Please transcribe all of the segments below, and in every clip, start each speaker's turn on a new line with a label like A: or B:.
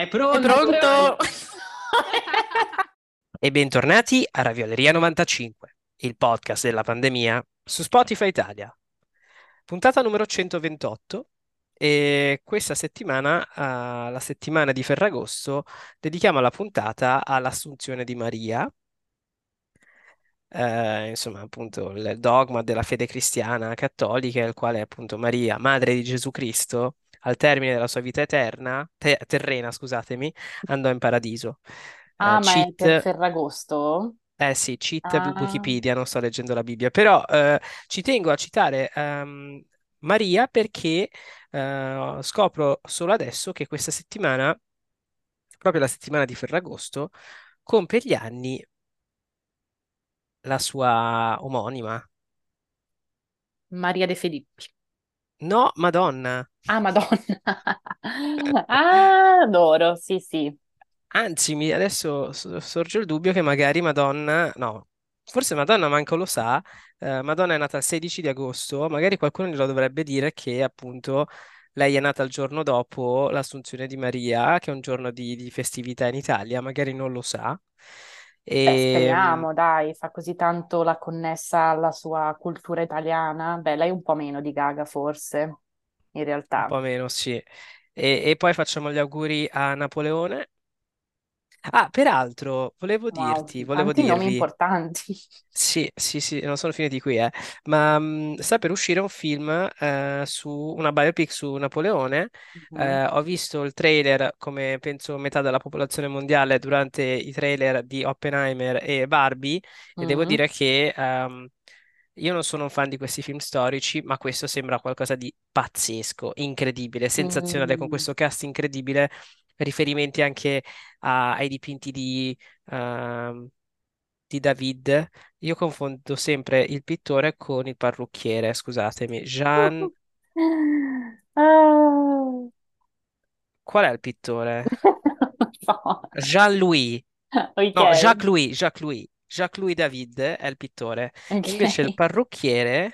A: È
B: È
A: pronto?
B: pronto?
C: E bentornati a Ravioleria 95, il podcast della pandemia su Spotify Italia. Puntata numero 128 e questa settimana, eh, la settimana di Ferragosto, dedichiamo la puntata all'Assunzione di Maria, eh, insomma appunto il dogma della fede cristiana cattolica, il quale appunto Maria, madre di Gesù Cristo, al termine della sua vita eterna, te- terrena, scusatemi, andò in paradiso. Eh,
B: Ah, ma è per
C: cheat
B: Ferragosto?
C: eh sì, cheat
B: Ah,
C: Wikipedia, non sto leggendo la Bibbia, però eh, ci tengo a citare ehm, Maria perché eh, scopro solo adesso che questa settimana, proprio la settimana di Ferragosto, compie gli anni la sua omonima.
B: Maria De Filippi.
C: No, Madonna.
B: Ah, Madonna. Ah, adoro, sì, sì.
C: Anzi, mi- adesso sorge il dubbio che magari Madonna, no, forse Madonna manco lo sa, eh, Madonna è nata il 16 di agosto, magari qualcuno glielo dovrebbe dire che appunto lei è nata il giorno dopo l'Assunzione di Maria, che è un giorno di, di festività in Italia, magari non lo sa. E,
B: speriamo, dai, fa così tanto la connessa alla sua cultura italiana. Beh, lei un po' meno di Gaga, forse, in
C: un
B: realtà.
C: po' meno, sì. E, e poi facciamo gli auguri a Napoleone. Ah, peraltro, volevo
B: Wow,
C: dirti, volevo
B: tanti nomi
C: dirvi.
B: importanti.
C: Sì, sì, sì, non sono finiti qui, eh. Ma mh, sta per uscire un film eh, su una biopic su Napoleone.
B: Mhm.
C: Eh, ho visto il trailer, come penso metà della popolazione mondiale, durante i trailer di Oppenheimer e Barbie, e devo dire che ehm, io non sono un fan di questi film storici, ma questo sembra qualcosa di pazzesco, incredibile, sensazionale, con questo cast incredibile, riferimenti anche a- ai dipinti di, ehm, di David. Io confondo sempre il pittore con il parrucchiere, scusatemi. Jean...
B: Ah.
C: Qual è il pittore?
B: So.
C: Jean-Louis.
B: Ok,
C: No, Jacques-Louis, Jacques-Louis. Jacques-Louis David è il pittore. E invece il parrucchiere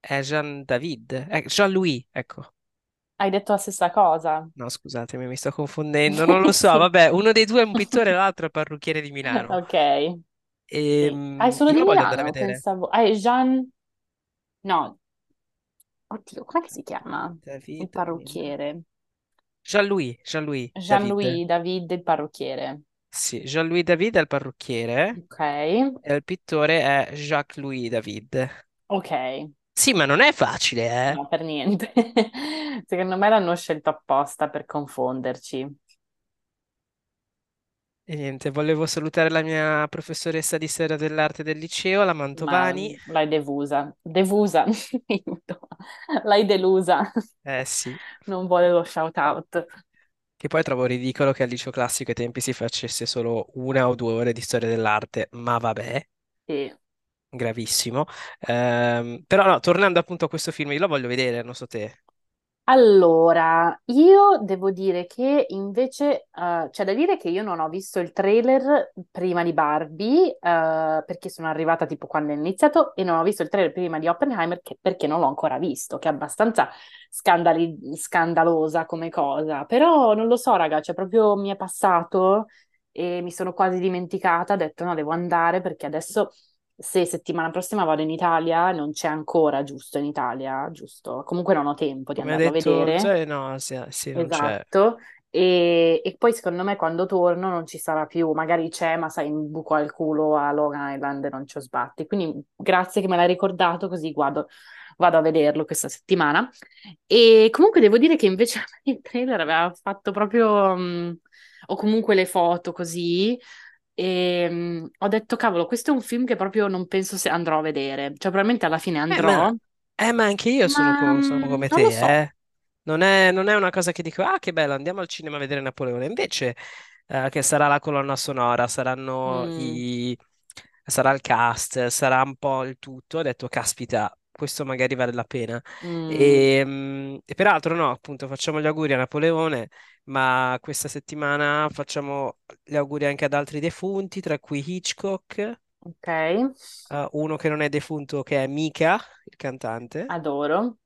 C: è Jean David. Eh, Jean-Louis, ecco.
B: Hai detto la stessa cosa.
C: No, scusatemi, mi sto confondendo, non lo so.
B: Sì.
C: Vabbè, uno dei due è un pittore, l'altro è il parrucchiere di Milano.
B: Ok, sì.
C: E,
B: Ah, è solo
C: io
B: di
C: lo voglio andare a
B: Milano,
C: vedere.
B: pensavo. Ah, è Jean... No, oddio, com'è che si chiama? Il
C: David Milano.
B: parrucchiere.
C: Jean-Louis, Jean-Louis David.
B: Jean-Louis David, il parrucchiere.
C: Sì, Jean-Louis David è il parrucchiere
B: Ok,
C: e il pittore è Jacques-Louis David.
B: ok.
C: Sì, ma non è facile, eh?
B: No, per niente. Secondo me l'hanno scelto apposta per confonderci.
C: E niente, volevo salutare la mia professoressa di storia dell'arte del liceo, la
B: Ma
C: Mantovani.
B: l'hai devusa. Devusa. L'hai delusa.
C: Eh sì,
B: Non vuole lo shout out.
C: che poi trovo ridicolo che al liceo classico ai tempi si facesse solo una o due ore di storia dell'arte, ma vabbè,
B: Sì.
C: Gravissimo. Ehm, però no, tornando appunto a questo film, io lo voglio vedere, non so te.
B: Allora, io devo dire che invece eh, c'è da dire che io non ho visto il trailer prima di Barbie, eh, perché sono arrivata tipo quando è iniziato, e non ho visto il trailer prima di Oppenheimer che- perché non l'ho ancora visto, che è abbastanza scandali- scandalosa come cosa. Però non lo so, raga, cioè proprio mi è passato e mi sono quasi dimenticata, ho detto no, devo andare perché adesso se settimana prossima vado in Italia, non c'è ancora, giusto, in Italia, giusto? Comunque non ho tempo di
C: Come
B: andarlo a
C: detto,
B: vedere.
C: cioè, no, sì, sì, non c'è.
B: Esatto. E, e poi secondo me quando torno non ci sarà più, magari c'è, ma sai, mi buco al culo a Long Island e non ci ho sbatti. Quindi grazie che me l'hai ricordato, così guardo, vado a vederlo questa settimana. E comunque devo dire che invece il trailer aveva fatto proprio, mh, o comunque le foto così, e mh, ho detto, cavolo, questo è un film che proprio non penso se andrò a vedere. Cioè, probabilmente alla fine
C: Eh,
B: andrò,
C: ma, eh, ma anche io sono,
B: ma
C: co- sono come
B: non lo
C: te,
B: so.
C: eh. Non è, non è una cosa che dico, ah, che bello, andiamo al cinema a vedere Napoleone. Invece, eh, che sarà la colonna sonora, saranno
B: Mm,
C: i, sarà il cast, sarà un po' il tutto. Ho detto, caspita, questo magari vale la pena.
B: mm.
C: E, mm, e peraltro, no, appunto, facciamo gli auguri a Napoleone, ma questa settimana facciamo gli auguri anche ad altri defunti, tra cui Hitchcock,
B: Ok,
C: eh, uno che non è defunto, che è Mika, il cantante.
B: adoro.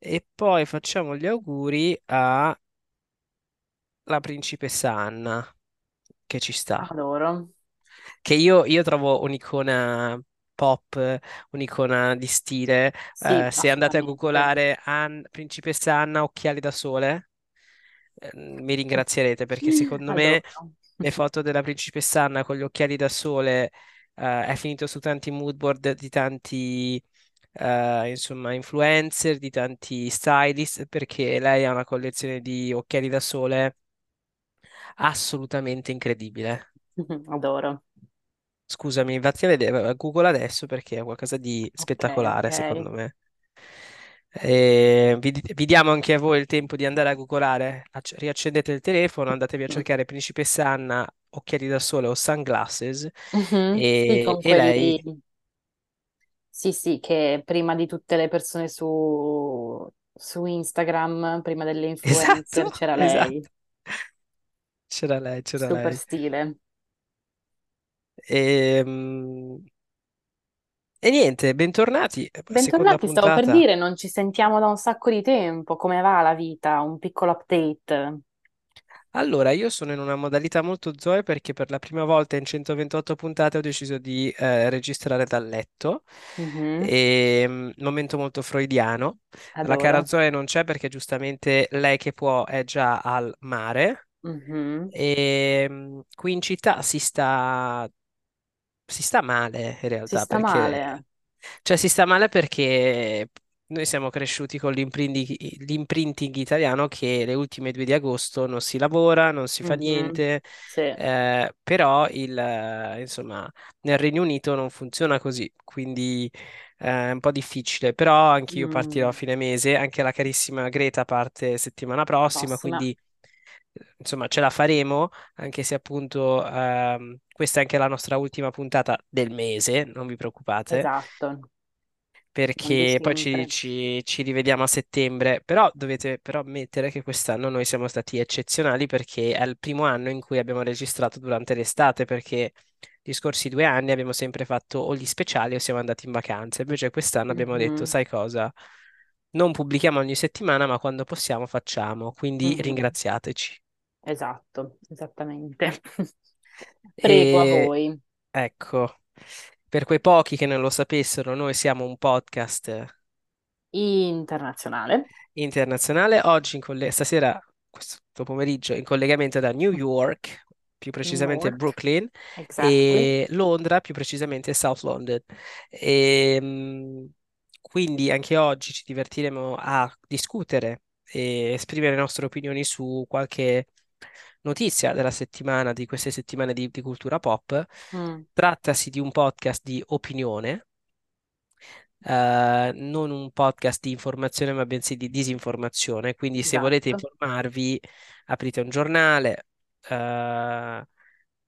C: E poi facciamo gli auguri a la principessa Anna, che ci sta.
B: Adoro.
C: che io, io trovo un'icona pop, un'icona di stile.
B: Sì,
C: Eh, se andate a googolare Ann- Principessa Anna Occhiali da Sole, eh, mi ringrazierete perché secondo me le foto della Principessa Anna con gli occhiali da sole eh, è finito su tanti mood board di tanti eh, insomma influencer, di tanti stylist perché lei ha una collezione di occhiali da sole assolutamente incredibile.
B: Adoro.
C: Scusami, vatti a vedere, Google adesso perché è qualcosa di
B: Ok, ok.
C: spettacolare, secondo me. E vi, vi diamo anche a voi il tempo di andare a googolare. Acc- riaccendete il telefono, andatevi a cercare Principessa Anna, occhiali da sole o sunglasses
B: Mhm, Sì,
C: e,
B: con
C: e lei...
B: quelli, sì, sì, che prima di tutte le persone su, su Instagram, prima delle
C: Esatto,
B: influencer, c'era lei.
C: esatto. C'era lei, c'era
B: Super
C: lei.
B: stile.
C: E, mm, e niente, bentornati. Seconda
B: Bentornati, stavo per
C: puntata.
B: dire, non ci sentiamo da un sacco di tempo. Come va la vita? Un piccolo update.
C: Allora, io sono in una modalità molto Zoe perché per la prima volta in 128 puntate ho deciso di eh, registrare dal letto.
B: Mhm,
C: E, mm, momento molto freudiano. La cara
B: Adoro.
C: Zoe non c'è perché giustamente lei che può è già al mare.
B: Mhm,
C: E mm, qui in città si sta si sta male in
B: Si
C: realtà
B: sta
C: perché,
B: male.
C: cioè si sta male perché noi siamo cresciuti con l'imprinting, l'imprinting italiano che le ultime due di agosto non si lavora, non si fa
B: Mhm,
C: niente,
B: Sì.
C: eh, però il, insomma, nel Regno Unito non funziona così, quindi eh, è un po' difficile, però anch'io partirò a fine mese, anche la carissima Greta parte settimana prossima,
B: prossima.
C: quindi insomma ce la faremo anche se appunto ehm, questa è anche la nostra ultima puntata del mese, non vi preoccupate,
B: Esatto.
C: Perché poi ci, ci- ci rivediamo a settembre, però dovete però ammettere che quest'anno noi siamo stati eccezionali perché è il primo anno in cui abbiamo registrato durante l'estate, perché gli scorsi due anni abbiamo sempre fatto o gli speciali o siamo andati in vacanza, invece quest'anno abbiamo detto,
B: Mhm,
C: sai cosa? Non pubblichiamo ogni settimana, ma quando possiamo facciamo, quindi
B: mhm.
C: ringraziateci.
B: Esatto, esattamente. Prego a
C: E
B: voi.
C: ecco, per quei pochi che non lo sapessero, noi siamo un podcast
B: Internazionale.
C: internazionale. Oggi, in colle- stasera, questo pomeriggio, in collegamento da New York, più precisamente
B: Newark.
C: Brooklyn,
B: Exactly.
C: e Londra, più precisamente South London. E, mh, quindi anche oggi ci divertiremo a discutere e esprimere le nostre opinioni su qualche notizia della settimana, di queste settimane di, di cultura pop.
B: Mm,
C: Trattasi di un podcast di opinione eh, non un podcast di informazione, ma bensì di disinformazione. Quindi, se volete
B: esatto.
C: informarvi, aprite un giornale, eh,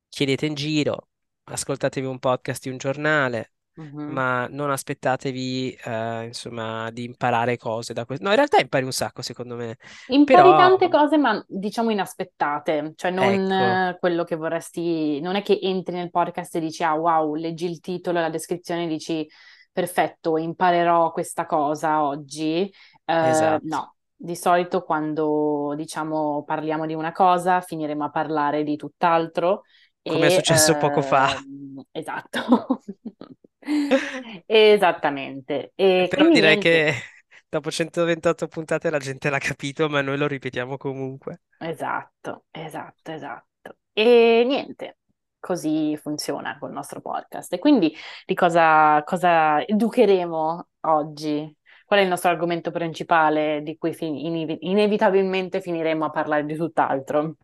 C: chiedete in giro, ascoltatevi un podcast di un giornale, Ma non aspettatevi, eh, insomma, di imparare cose da questo. No, in realtà impari un sacco, secondo me.
B: Impari
C: Però,
B: tante cose, ma diciamo inaspettate, cioè non
C: ecco,
B: eh, quello che vorresti, non è che entri nel podcast e dici, ah wow, leggi il titolo e la descrizione e dici, perfetto, imparerò questa cosa oggi. Eh,
C: esatto.
B: no, di solito quando diciamo parliamo di una cosa, finiremo a parlare di tutt'altro
C: Come è
B: e
C: successo poco fa.
B: ehm, esatto. Esattamente. E
C: Però
B: quindi
C: direi
B: niente.
C: che dopo 128 puntate la gente l'ha capito, ma noi lo ripetiamo comunque.
B: Esatto, esatto, esatto. E niente, così funziona col nostro podcast. E quindi di cosa, cosa educheremo oggi? Qual è il nostro argomento principale di cui fin- inevi- inevitabilmente finiremo a parlare di tutt'altro?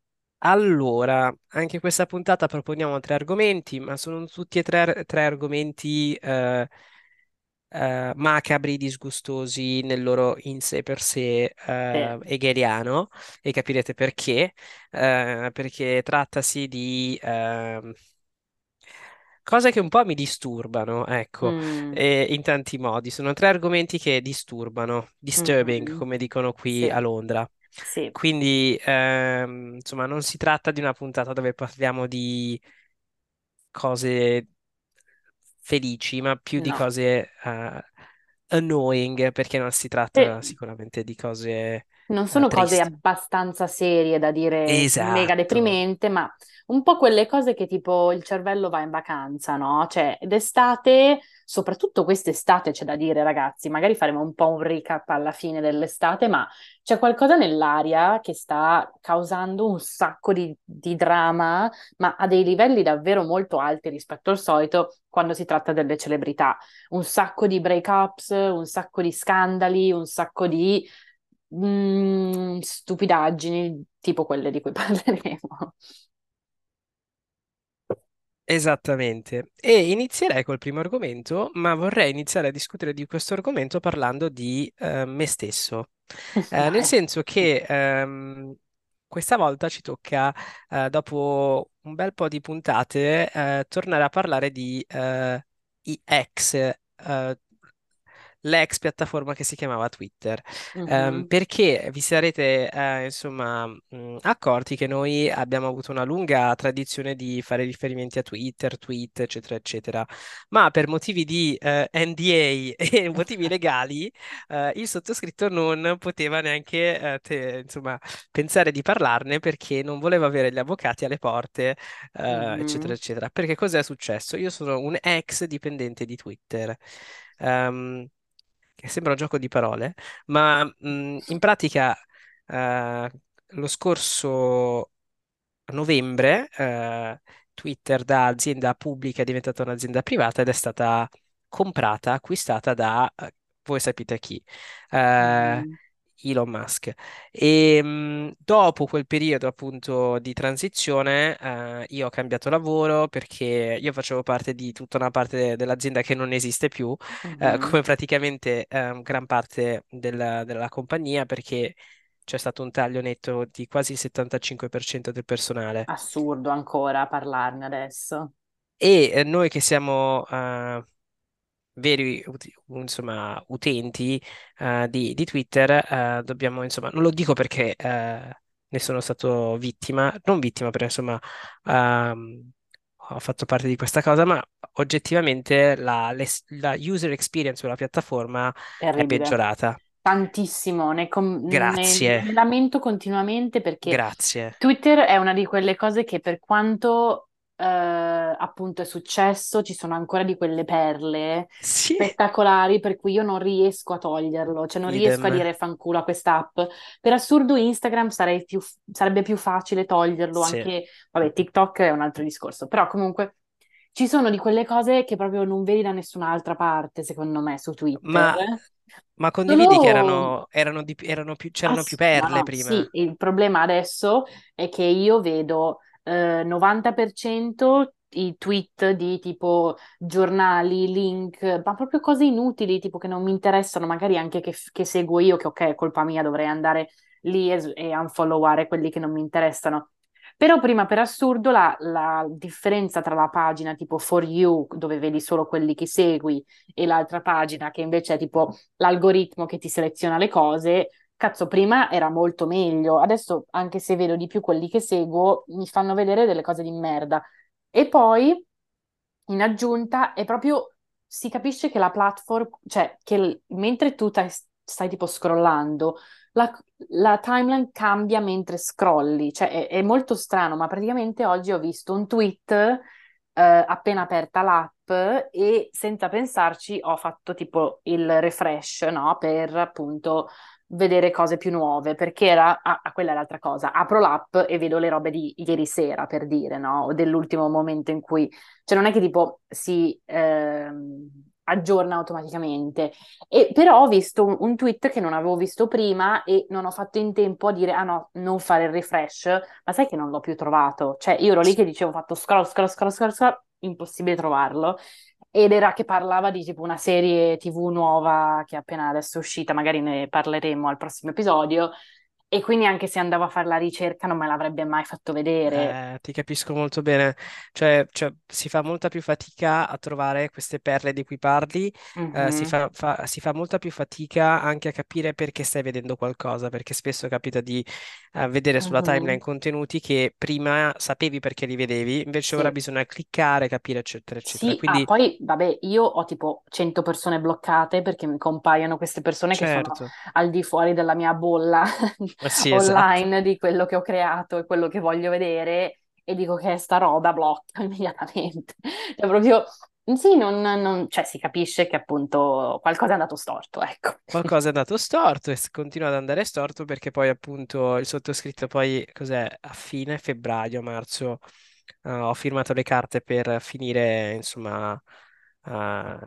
C: Allora, anche questa puntata proponiamo tre argomenti, ma sono tutti e tre, tre argomenti eh, eh, macabri, disgustosi nel loro in sé per sé eh, hegeliano, e capirete perché. Eh, perché trattasi di ehm, cose che un po' mi disturbano, ecco,
B: Mm,
C: e in tanti modi. Sono tre argomenti che disturbano, disturbing,
B: mhm.
C: come dicono qui a
B: Sì,
C: Londra.
B: Sì,
C: Quindi, ehm, insomma, non si tratta di una puntata dove parliamo di cose felici, ma più di
B: no.
C: cose eh, annoying, perché non si
B: Sì,
C: tratta sicuramente di cose.
B: Non
C: eh,
B: sono cose abbastanza serie da dire mega
C: Esatto,
B: deprimente, ma un po' quelle cose che tipo il cervello va in vacanza, no? Cioè, d'estate, soprattutto quest'estate c'è da dire, ragazzi, magari faremo un po' un recap alla fine dell'estate, ma c'è qualcosa nell'aria che sta causando un sacco di, di drama, ma a dei livelli davvero molto alti rispetto al solito quando si tratta delle celebrità. Un sacco di breakups, un sacco di scandali, un sacco di mm, stupidaggini, tipo quelle di cui parleremo.
C: Esattamente. E inizierei col primo argomento, ma vorrei iniziare a discutere di questo argomento parlando di eh, me stesso. Eh, nel senso che ehm, questa volta ci tocca, eh, dopo un bel po' di puntate, eh, tornare a parlare di eh, i ex, eh, l'ex piattaforma che si chiamava Twitter. Ehm,
B: Mhm,
C: perché vi sarete, eh, insomma, mh, accorti che noi abbiamo avuto una lunga tradizione di fare riferimenti a Twitter, tweet, eccetera, eccetera, ma per motivi di eh, NDA e motivi legali, eh, il sottoscritto non poteva neanche, eh, te- insomma, pensare di parlarne perché non voleva avere gli avvocati alle porte, eh, eccetera,
B: mhm.
C: eccetera. Perché cos'è successo? Io sono un ex dipendente di Twitter. Che sembra un gioco di parole, ma mh, in pratica eh, lo scorso novembre eh, Twitter da azienda pubblica è diventata un'azienda privata ed è stata comprata, acquistata da, eh, voi sapete chi, eh,
B: Mhm.
C: Elon Musk. E mh, dopo quel periodo appunto di transizione, eh, io ho cambiato lavoro perché io facevo parte di tutta una parte de- dell'azienda che non esiste più, eh,
B: Mhm.
C: come praticamente eh, gran parte della della compagnia, perché c'è stato un taglio netto di quasi il 75% del personale.
B: Assurdo ancora parlarne adesso.
C: E eh, noi che siamo eh, veri insomma, utenti eh, di, di Twitter, eh, dobbiamo, insomma, non lo dico perché eh, ne sono stato vittima, non vittima perché insomma ehm, ho fatto parte di questa cosa, ma oggettivamente la, la user experience sulla piattaforma è
B: Terribile.
C: peggiorata.
B: Tantissimo, ne, com- ne-
C: Grazie,
B: ne lamento continuamente perché
C: grazie.
B: Twitter è una di quelle cose che per quanto eh, appunto è successo, ci sono ancora di quelle perle
C: Sì,
B: spettacolari per cui io non riesco a toglierlo, cioè non riesco a
C: idem.
B: dire fanculo a quest'app. Per assurdo Instagram sarei più- sarebbe più facile toglierlo,
C: Sì.
B: anche, vabbè, TikTok è un altro discorso, però comunque ci sono di quelle cose che proprio non vedi da nessun'altra parte, secondo me, su Twitter.
C: Ma, ma condividi che
B: Solo
C: erano, erano di- erano più, c'erano più
B: Ass- ma
C: perle
B: no,
C: prima?
B: sì, il problema adesso è che io vedo eh, 90% i tweet di tipo giornali, link, ma proprio cose inutili, tipo che non mi interessano, magari anche che, che seguo io, che ok, è colpa mia, dovrei andare lì e, e unfolloware quelli che non mi interessano. Però prima, per assurdo, la, la differenza tra la pagina tipo For You, dove vedi solo quelli che segui, e l'altra pagina che invece è tipo l'algoritmo che ti seleziona le cose, cazzo, prima era molto meglio. Adesso, anche se vedo di più quelli che seguo, mi fanno vedere delle cose di merda. E poi, in aggiunta, è proprio, si capisce che la platform, cioè, che l- mentre tu stai, stai tipo scrollando, la, la timeline cambia mentre scrolli, cioè è, è molto strano, ma praticamente oggi ho visto un tweet eh, appena aperta l'app e senza pensarci ho fatto tipo il refresh, no? Per appunto vedere cose più nuove, perché era, ah, quella è l'altra cosa, apro l'app e vedo le robe di ieri sera, per dire, no? O dell'ultimo momento in cui, cioè non è che tipo si ehm, aggiorna automaticamente, e però ho visto un, un tweet che non avevo visto prima e non ho fatto in tempo a dire, ah no, non fare il refresh, ma sai che non l'ho più trovato, cioè io ero lì che dicevo, ho fatto scroll, scroll, scroll, scroll, scroll, impossibile trovarlo. Ed era che parlava di tipo una serie TV nuova che è appena adesso uscita, magari ne parleremo al prossimo episodio. E quindi anche se andavo a fare la ricerca non me l'avrebbe mai fatto vedere.
C: Eh, ti capisco molto bene, cioè, cioè, si fa molta più fatica a trovare queste perle di cui parli, eh, si
B: Mhm,
C: fa, fa- si fa molta più fatica anche a capire perché stai vedendo qualcosa, perché spesso capita di eh, vedere sulla timeline
B: mhm.
C: contenuti che prima sapevi perché li vedevi, invece ora
B: Sì.
C: bisogna cliccare, capire, eccetera, eccetera.
B: Sì, ah,
C: Quindi,
B: poi vabbè, io ho tipo 100 persone bloccate perché mi compaiono queste persone che sono
C: certo,
B: al di fuori della mia bolla
C: sì, esatto.
B: online di quello che ho creato e quello che voglio vedere e dico che è sta roba blocca immediatamente. Cioè proprio, sì, non, non- cioè si capisce che appunto qualcosa è andato storto, ecco.
C: Qualcosa è andato storto e continua ad andare storto perché poi appunto il sottoscritto poi cos'è a fine febbraio, marzo eh, ho firmato le carte per finire insomma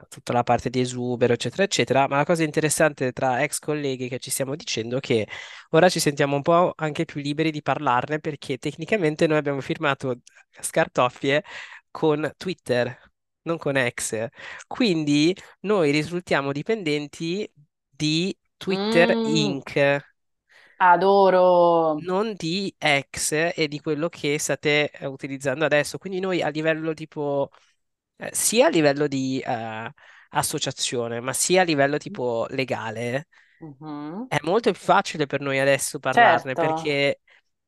C: tutta la parte di esubero eccetera eccetera, ma la cosa interessante tra ex colleghi che ci stiamo dicendo è che ora ci sentiamo un po' anche più liberi di parlarne perché tecnicamente noi abbiamo firmato scartoffie con Twitter, non con ex. Quindi noi risultiamo dipendenti di Twitter
B: Mm,
C: Inc.,
B: adoro.
C: non di X e di quello che state eh, utilizzando adesso. Quindi noi a livello tipo, eh, sia a livello di eh, associazione, ma sia a livello tipo legale,
B: Mhm.
C: è molto più facile per noi adesso parlarne
B: Certo.
C: perché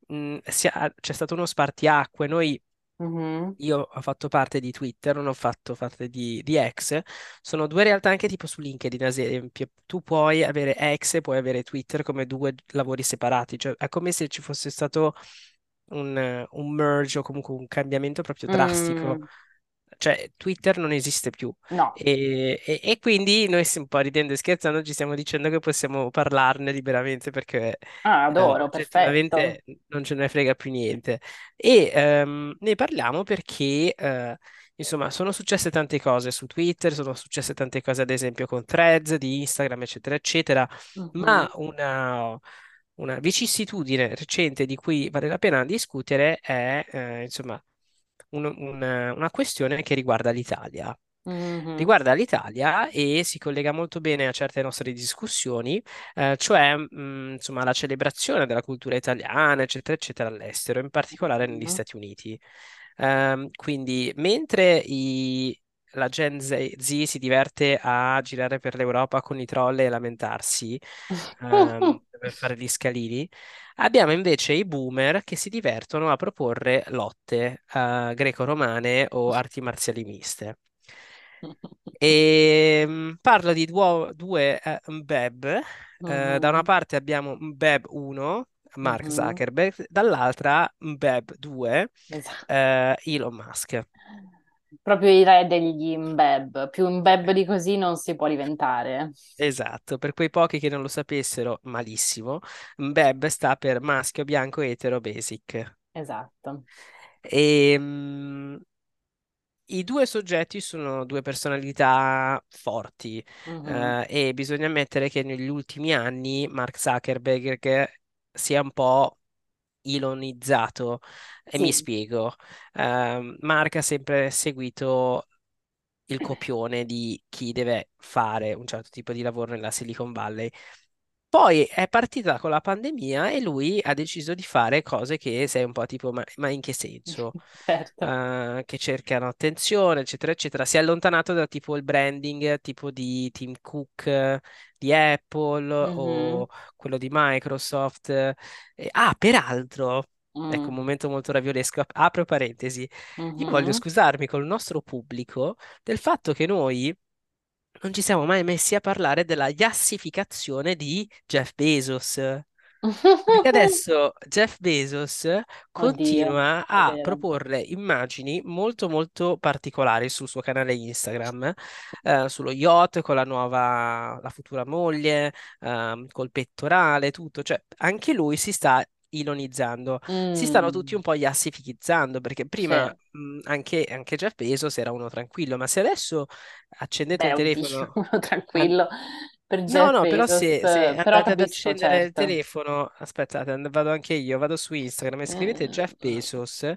C: mh, sia- c'è stato uno spartiacque. Noi
B: Mhm.
C: Io ho fatto parte di Twitter, non ho fatto parte di, di X. Sono due realtà anche tipo su LinkedIn, ad esempio. Tu puoi avere X e puoi avere Twitter come due lavori separati. Cioè, è come se ci fosse stato un, un merge o comunque un cambiamento proprio drastico.
B: Mm,
C: Cioè, Twitter non esiste più.
B: no.
C: E, e- e quindi noi, un po' ridendo e scherzando, ci stiamo dicendo che possiamo parlarne liberamente perché
B: Ah,
C: eh,
B: adoro, perfetto.
C: oggettivamente non ce ne frega più niente. E ehm, ne parliamo perché, eh, insomma, sono successe tante cose su Twitter, sono successe tante cose, ad esempio, con Threads di Instagram, eccetera, eccetera,
B: Mhm.
C: ma una, una vicissitudine recente di cui vale la pena discutere è, eh, insomma, un- un- una questione che riguarda l'Italia.
B: Mhm.
C: Riguarda l'Italia e si collega molto bene a certe nostre discussioni, eh, cioè, mh, insomma, la celebrazione della cultura italiana, eccetera, eccetera, all'estero, in particolare negli
B: Mhm.
C: Stati Uniti. Ehm, quindi, mentre i- la Gen Z, Z si diverte a girare per l'Europa con i troll e lamentarsi, ehm, per fare gli scalini, abbiamo invece i boomer che si divertono a proporre lotte, eh, greco-romane o arti marziali miste. E mm, parlo di duo- due eh, Mbeb. Eh, da una
B: Mhm.
C: parte abbiamo Mbeb 1, Mark
B: Mhm.
C: Zuckerberg, dall'altra Mbeb 2,
B: Esatto.
C: eh, Elon Musk.
B: Proprio i re degli imbeb. Più imbeb di così non si può diventare.
C: Esatto, per quei pochi che non lo sapessero, malissimo, Mbeb sta per maschio bianco etero basic.
B: Esatto.
C: E, mm, I due soggetti sono due personalità forti
B: Mhm.
C: eh, e bisogna ammettere che negli ultimi anni Mark Zuckerberg si è un po' ilonizzato e mi
B: Sì.
C: spiego. Ehm, Mark ha sempre seguito il copione di chi deve fare un certo tipo di lavoro nella Silicon Valley. Poi è partita con la pandemia e lui ha deciso di fare cose che sei un po' tipo, ma, ma in che senso?
B: Certo.
C: Eh, che cercano attenzione, eccetera, eccetera. Si è allontanato da tipo il branding tipo di Tim Cook di Apple
B: Mhm.
C: o quello di Microsoft. Ah, peraltro, ecco un
B: Mm.
C: momento molto raviolesco, ap- apro parentesi. Io voglio scusarmi col nostro pubblico del fatto che noi non ci siamo mai messi a parlare della yassificazione di Jeff Bezos. Perché adesso Jeff Bezos
B: Oddio,
C: continua
B: è
C: a
B: vero.
C: proporre immagini molto molto particolari sul suo canale Instagram, eh, sullo yacht con la nuova, la futura moglie, ehm, col pettorale, tutto. Cioè, anche lui si sta ilonizzando. Si stanno tutti
B: Mm.
C: un po' yassifichizzando perché prima
B: Sì.
C: mh, anche, anche Jeff Bezos era uno tranquillo, ma se adesso accendete
B: Beh,
C: il telefono. an-
B: tranquillo per
C: No,
B: Jeff
C: no, però
B: Bezos,
C: se, se
B: però
C: andate ad accendere il
B: certo.
C: telefono, aspettate, vado anche io, vado su Instagram e scrivete
B: Mm.
C: Jeff Bezos,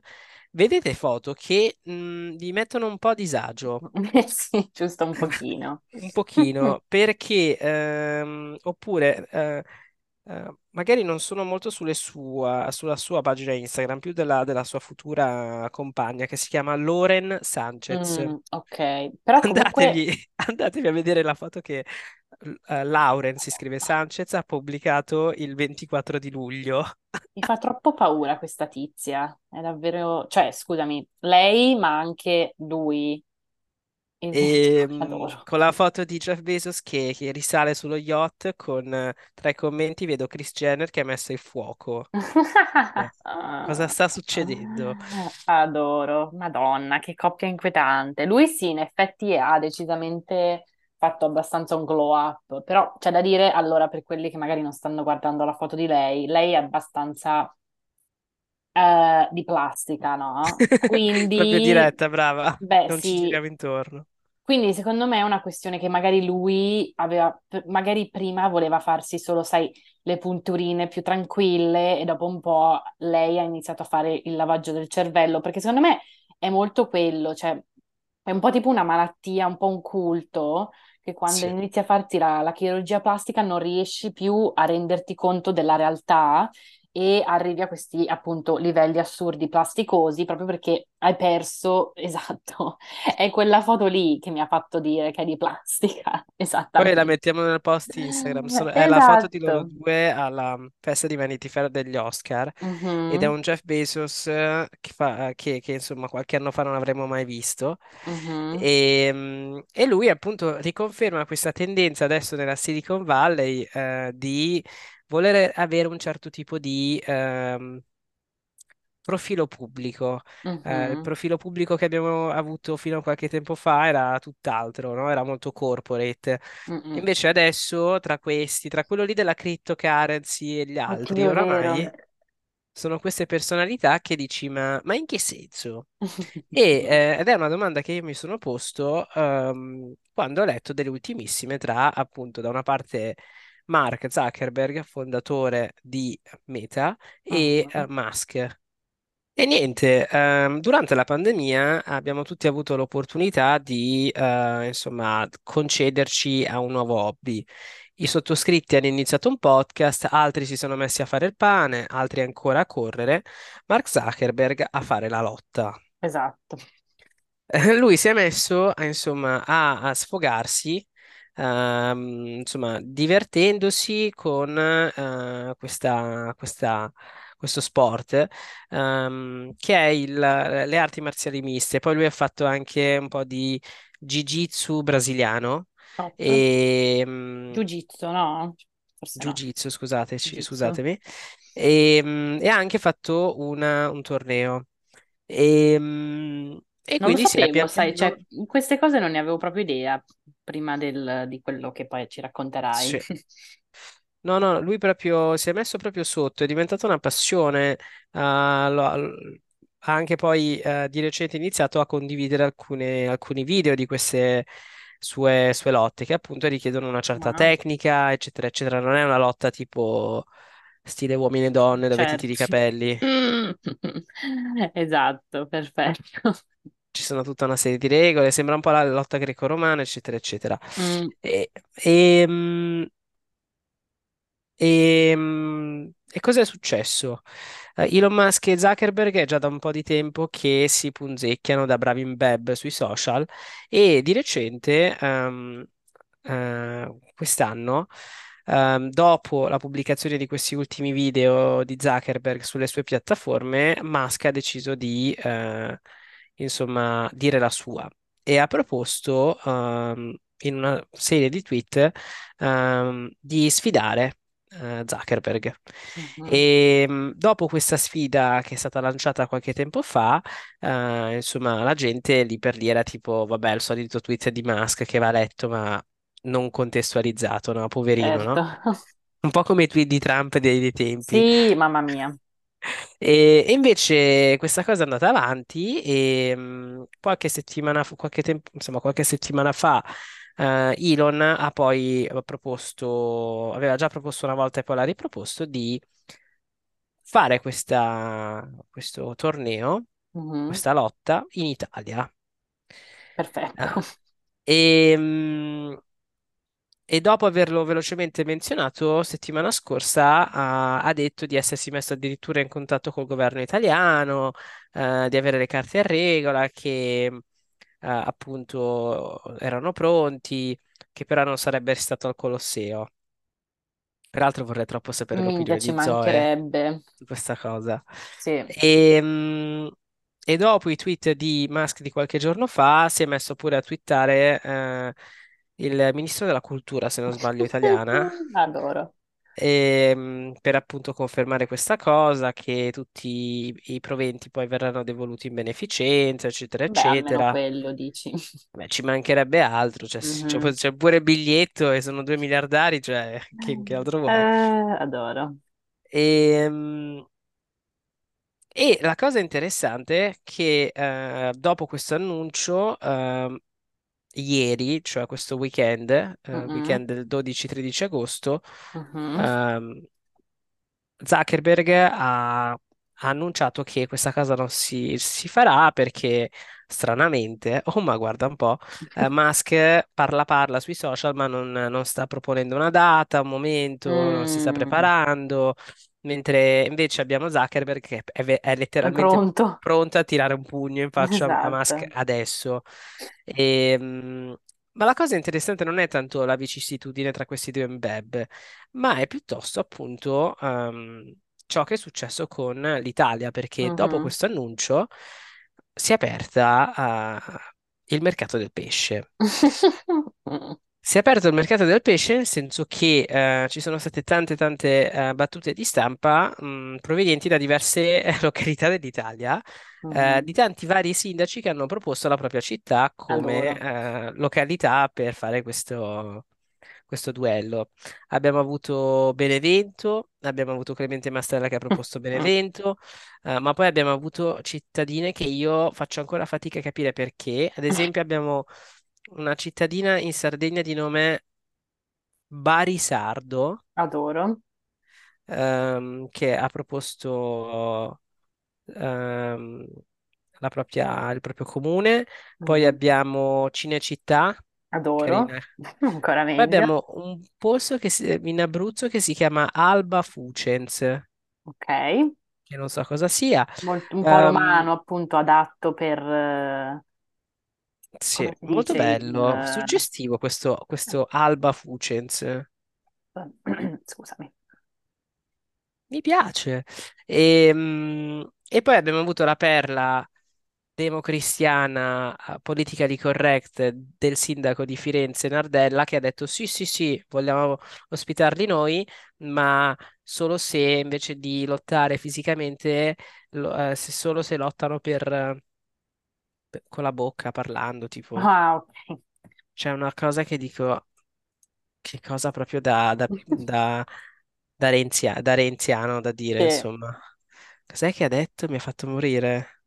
C: vedete foto che mh, vi mettono un po' a disagio.
B: Eh Sì, giusto un pochino.
C: Un pochino, perché, ehm, oppure, eh, eh, magari non sono molto sulle sua- sulla sua pagina Instagram, più della, della sua futura compagna che si chiama Lauren Sanchez.
B: Mm, ok, però comunque
C: Andategli, andatevi a vedere la foto che eh, Lauren, si scrive Sanchez, ha pubblicato il 24 di luglio.
B: mi fa troppo paura questa tizia. È davvero, cioè, scusami, lei, ma anche lui.
C: E,
B: 24,
C: mh,
B: adoro.
C: con la foto di Jeff Bezos che, che risale sullo yacht con eh, tra i commenti vedo Kris Jenner che ha messo il fuoco. Eh, cosa sta succedendo?
B: Adoro, Madonna, che coppia inquietante. Lui sì, in effetti ha decisamente fatto abbastanza un glow up, però c'è da dire, allora, per quelli che magari non stanno guardando la foto di lei, lei è abbastanza eh, di plastica, no?
C: Proprio
B: Quindi,
C: diretta, brava.
B: beh,
C: Non ci
B: sì,
C: giriamo intorno.
B: Quindi secondo me è una questione che magari lui aveva, magari prima voleva farsi solo, sai, le punturine più tranquille e dopo un po' lei ha iniziato a fare il lavaggio del cervello, perché secondo me è molto quello, cioè è un po' tipo una malattia, un po' un culto, che quando
C: Sì.
B: inizi a farti la, la chirurgia plastica non riesci più a renderti conto della realtà e arrivi a questi appunto livelli assurdi plasticosi proprio perché hai perso, esatto, è quella foto lì che mi ha fatto dire che è di plastica,
C: Poi la
B: esattamente.
C: mettiamo nel post Instagram. Sono- è la foto di loro
B: Esatto.
C: due alla mm, festa di Vanity Fair degli Oscar ed è
B: Mhm,
C: un Jeff Bezos eh, che, fa- che- che, insomma qualche anno fa non avremmo mai visto.
B: mhm,
C: E, mm, e lui appunto riconferma questa tendenza adesso nella Silicon Valley eh, di voler avere un certo tipo di ehm, profilo pubblico. Eh, il profilo pubblico che abbiamo avuto fino a qualche tempo fa era tutt'altro, no? Era molto corporate.
B: mhm.
C: Invece adesso, tra questi, tra quello lì della cryptocurrency e gli altri, oramai sono queste personalità che dici, ma, ma in che senso? E, eh, ed è una domanda che io mi sono posto ehm, quando ho letto delle ultimissime tra, appunto, da una parte Mark Zuckerberg, fondatore di Meta, e
B: Mhm,
C: Musk. E niente, ehm, durante la pandemia abbiamo tutti avuto l'opportunità di, eh, insomma, concederci a un nuovo hobby. I sottoscritti hanno iniziato un podcast, altri si sono messi a fare il pane, altri ancora a correre, Mark Zuckerberg a fare la lotta.
B: Esatto.
C: Lui si è messo, insomma, a, a sfogarsi, ehm, insomma, divertendosi con eh, questa, questa- questo sport, ehm, che è il- le arti marziali miste. Poi lui ha fatto anche un po' di Jiu-Jitsu brasiliano
B: Top.
C: e mm,
B: Jiu-Jitsu, no? Forse no.
C: Jiu-Jitsu, scusateci,
B: Jiu-Jitsu.
C: scusatemi, e, mm, e ha anche fatto una- un torneo. E, e
B: Non lo
C: quindi è
B: sapevo, sai,
C: piano.
B: cioè, queste cose non ne avevo proprio idea prima del- di quello che poi ci racconterai.
C: Sì. No, no, lui proprio si è messo proprio sotto, è diventata una passione. lo- ha anche poi eh, di recente iniziato a condividere alcune- alcuni video di queste sue, sue lotte che appunto richiedono una certa
B: Ma,
C: tecnica, eccetera, eccetera. Non è una lotta tipo stile uomini e donne dove ti tiri i
B: certo.
C: capelli.
B: Mm. Esatto, perfetto.
C: Ci sono tutta una serie di regole, sembra un po' la lotta greco-romana, eccetera, eccetera.
B: Mm,
C: E, e, mm, E, mm, e cosa è successo? Eh, Elon Musk e Zuckerberg è già da un po' di tempo che si punzecchiano da bravi in sui social e di recente, ehm, eh, quest'anno, ehm, dopo la pubblicazione di questi ultimi video di Zuckerberg sulle sue piattaforme, Musk ha deciso di, eh, insomma, dire la sua e ha proposto, ehm, in una serie di tweet, ehm, di sfidare eh, Zuckerberg.
B: mhm.
C: E mh, dopo questa sfida che è stata lanciata qualche tempo fa, eh, insomma, la gente lì per lì era tipo, vabbè, il solito tweet di Musk che va letto, ma non contestualizzato, no? Poverino,
B: Certo.
C: no? Un po' come i tweet di Trump dei, dei tempi.
B: Sì, mamma mia.
C: E, e invece questa cosa è andata avanti e mh, qualche settimana, fa- qualche tempo, insomma, qualche settimana fa eh, Elon ha poi proposto, aveva già proposto una volta e poi l'ha riproposto di fare questa- questo torneo,
B: Mhm,
C: questa lotta in Italia.
B: Perfetto.
C: Eh, e, mh, e dopo averlo velocemente menzionato, settimana scorsa ha, ha detto di essersi messo addirittura in contatto col governo italiano, eh, di avere le carte a regola, che eh, appunto erano pronti, che però non sarebbe stato al Colosseo. Peraltro vorrei troppo sapere
B: Minchia,
C: l'opinione
B: ci
C: di Zoe su questa cosa.
B: Sì.
C: E, mm, e dopo i tweet di Musk di qualche giorno fa, si è messo pure a twittare eh, il ministro della cultura, se non sbaglio, italiana,
B: Adoro.
C: ehm, per appunto confermare questa cosa, che tutti i, i proventi poi verranno devoluti in beneficenza, eccetera,
B: Beh, almeno
C: eccetera.
B: quello dici.
C: Beh, ci mancherebbe altro, cioè, s- c'è
B: Mhm.
C: c'è pure il biglietto e sono due miliardari, cioè, che, che altro vuoi?
B: Eh, adoro.
C: Ehm, E la cosa interessante è che eh, dopo questo annuncio, ehm, ieri, cioè questo weekend, eh,
B: Mhm,
C: weekend del 12-13 agosto,
B: mhm.
C: ehm, Zuckerberg ha, ha annunciato che questa cosa non si, si farà perché stranamente, oh ma guarda un po', eh, Musk parla parla sui social ma non, non sta proponendo una data, un momento, non si sta
B: Mm,
C: preparando, mentre invece abbiamo Zuckerberg che è, ve- è letteralmente
B: pronto.
C: pronto a tirare un pugno in faccia a a Musk
B: Esatto.
C: adesso. E, mm, ma la cosa interessante non è tanto la vicissitudine tra questi due web, ma è piuttosto appunto ehm, ciò che è successo con l'Italia, perché dopo
B: Mhm.
C: questo annuncio si è aperta eh, il mercato del pesce. Si è aperto il mercato del pesce nel senso che eh, ci sono state tante tante eh, battute di stampa mh, provenienti da diverse eh, località dell'Italia, eh,
B: Mhm.
C: di tanti vari sindaci che hanno proposto la propria città come
B: Adoro.
C: eh, località per fare questo, questo duello. Abbiamo avuto Benevento, abbiamo avuto Clemente Mastella che ha proposto Benevento, eh, ma poi abbiamo avuto cittadine che io faccio ancora fatica a capire perché. Ad esempio abbiamo una cittadina in Sardegna di nome Barisardo,
B: Adoro.
C: ehm, che ha proposto ehm, la propria- il proprio comune. Poi
B: Mhm.
C: abbiamo Cinecittà,
B: Adoro.
C: carina.
B: Ancora
C: Poi
B: meglio.
C: abbiamo un posto che si- in Abruzzo che si chiama Alba Fucens,
B: Ok.
C: che non so cosa sia.
B: Molto- un po'
C: Ehm,
B: romano, appunto, adatto per, eh,
C: sì,
B: come si
C: molto
B: dice,
C: bello,
B: eh,
C: suggestivo questo, questo Alba Fucens.
B: Scusami.
C: Mi piace. E, e poi abbiamo avuto la perla democristiana, eh, politically correct del sindaco di Firenze, Nardella, che ha detto sì, sì, sì, vogliamo ospitarli noi, ma solo se invece di lottare fisicamente, lo- eh, se solo se lottano per, eh, per- con la bocca, parlando, tipo.
B: Ah, ok.
C: C'è una cosa che dico, che cosa proprio da, da, da, da renzia- da renziano da dire,
B: Sì,
C: insomma. Cos'è che ha detto? Mi ha fatto morire.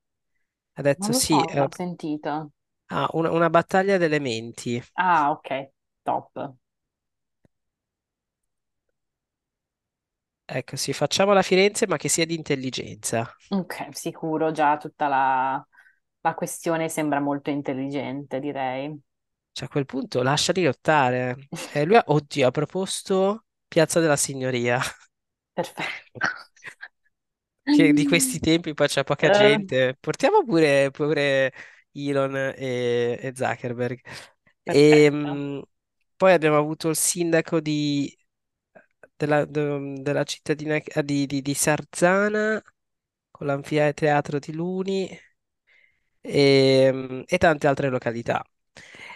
C: Ha
B: non
C: detto
B: lo
C: sì,
B: so,
C: eh,
B: l'ho sentito.
C: ah, una, una battaglia delle menti.
B: Ah, ok, top.
C: Ecco, sì, facciamo la Firenze, ma che sia di intelligenza.
B: Ok, sicuro, già tutta la, la questione sembra molto intelligente, direi.
C: Cioè, a quel punto lasciali lottare. E lui ha, oddio, ha proposto Piazza della Signoria.
B: Perfetto.
C: Che di questi tempi poi c'è poca
B: Eh,
C: gente. Portiamo pure, pure Elon e, e Zuckerberg. E, poi abbiamo avuto il sindaco di, della, de- della cittadina eh, di, di- di Sarzana con l'anfiteatro di Luni e, e tante altre località.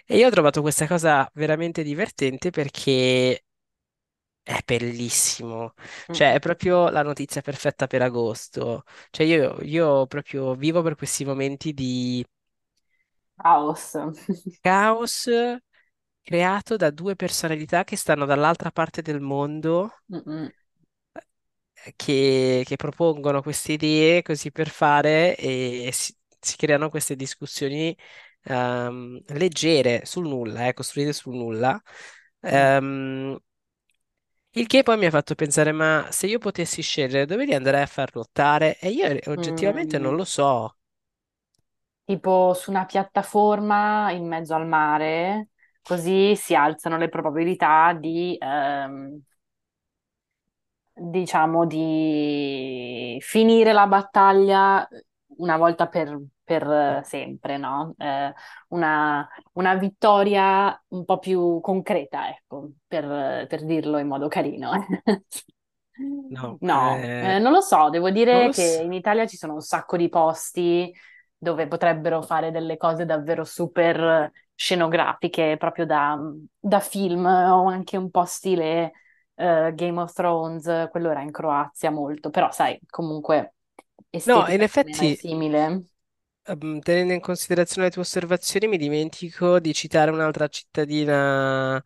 C: E io ho trovato questa cosa veramente divertente perché è bellissimo, cioè è proprio la notizia perfetta per agosto. Cioè io, io proprio vivo per questi momenti di
B: Caos.
C: caos creato da due personalità che stanno dall'altra parte del mondo,
B: Mm-mm.
C: eh, che, che propongono queste idee così per fare e si, si creano queste discussioni ehm, leggere sul nulla, eh, costruite sul nulla. Ehm, il che poi mi ha fatto pensare, ma se io potessi scegliere dove li andrei a far ruotare? E io oggettivamente non
B: Mm.
C: lo so.
B: Tipo su una piattaforma in mezzo al mare, così si alzano le probabilità di, ehm, diciamo, di finire la battaglia una volta per, per sempre, no? Eh, una, una vittoria un po' più concreta, ecco, per, per dirlo in modo carino.
C: No,
B: No,
C: eh,
B: eh, non lo so, devo dire
C: lo
B: che
C: so.
B: in Italia ci sono un sacco di posti dove potrebbero fare delle cose davvero super scenografiche, proprio da, da film o anche un po' stile eh, Game of Thrones, quello era in Croazia molto, però sai, comunque
C: No, in
B: estetica
C: effetti,
B: simile.
C: ehm, tenendo in considerazione le tue osservazioni, mi dimentico di citare un'altra cittadina,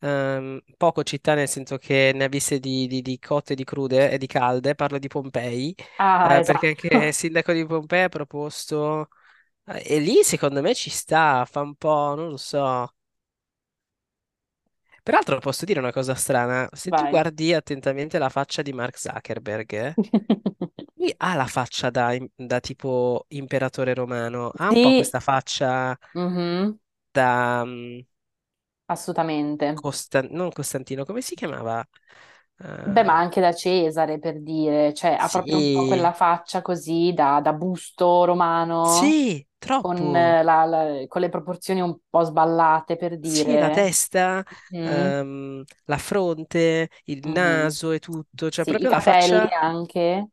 C: ehm, poco città, nel senso che ne ha viste di, di, di cotte, di crude e di calde. Parlo di Pompei,
B: Ah,
C: eh, perché anche il
B: esatto,
C: sindaco di Pompei ha proposto, eh, e lì secondo me ci sta, fa un po', non lo so. Peraltro posso dire una cosa strana, se tu
B: vai.
C: guardi attentamente la faccia di Mark Zuckerberg, eh, lui ha la faccia da, da tipo imperatore romano, ha un po'
B: Sì,
C: questa faccia
B: mhm,
C: da mm,
B: assolutamente.
C: Costan- non Costantino, come si chiamava?
B: Beh, ma
C: Eh,
B: anche da Cesare per dire, cioè ha proprio un po'
C: sì,
B: quella faccia così da, da busto romano,
C: sì,
B: con,
C: troppo.
B: eh, la- la- con le proporzioni un po' sballate per
C: Sì, la
B: dire.
C: testa,
B: Mhm,
C: ehm, la fronte, il
B: mhm.
C: naso e tutto, cioè
B: Sì, i
C: proprio la
B: capelli
C: faccia.
B: anche,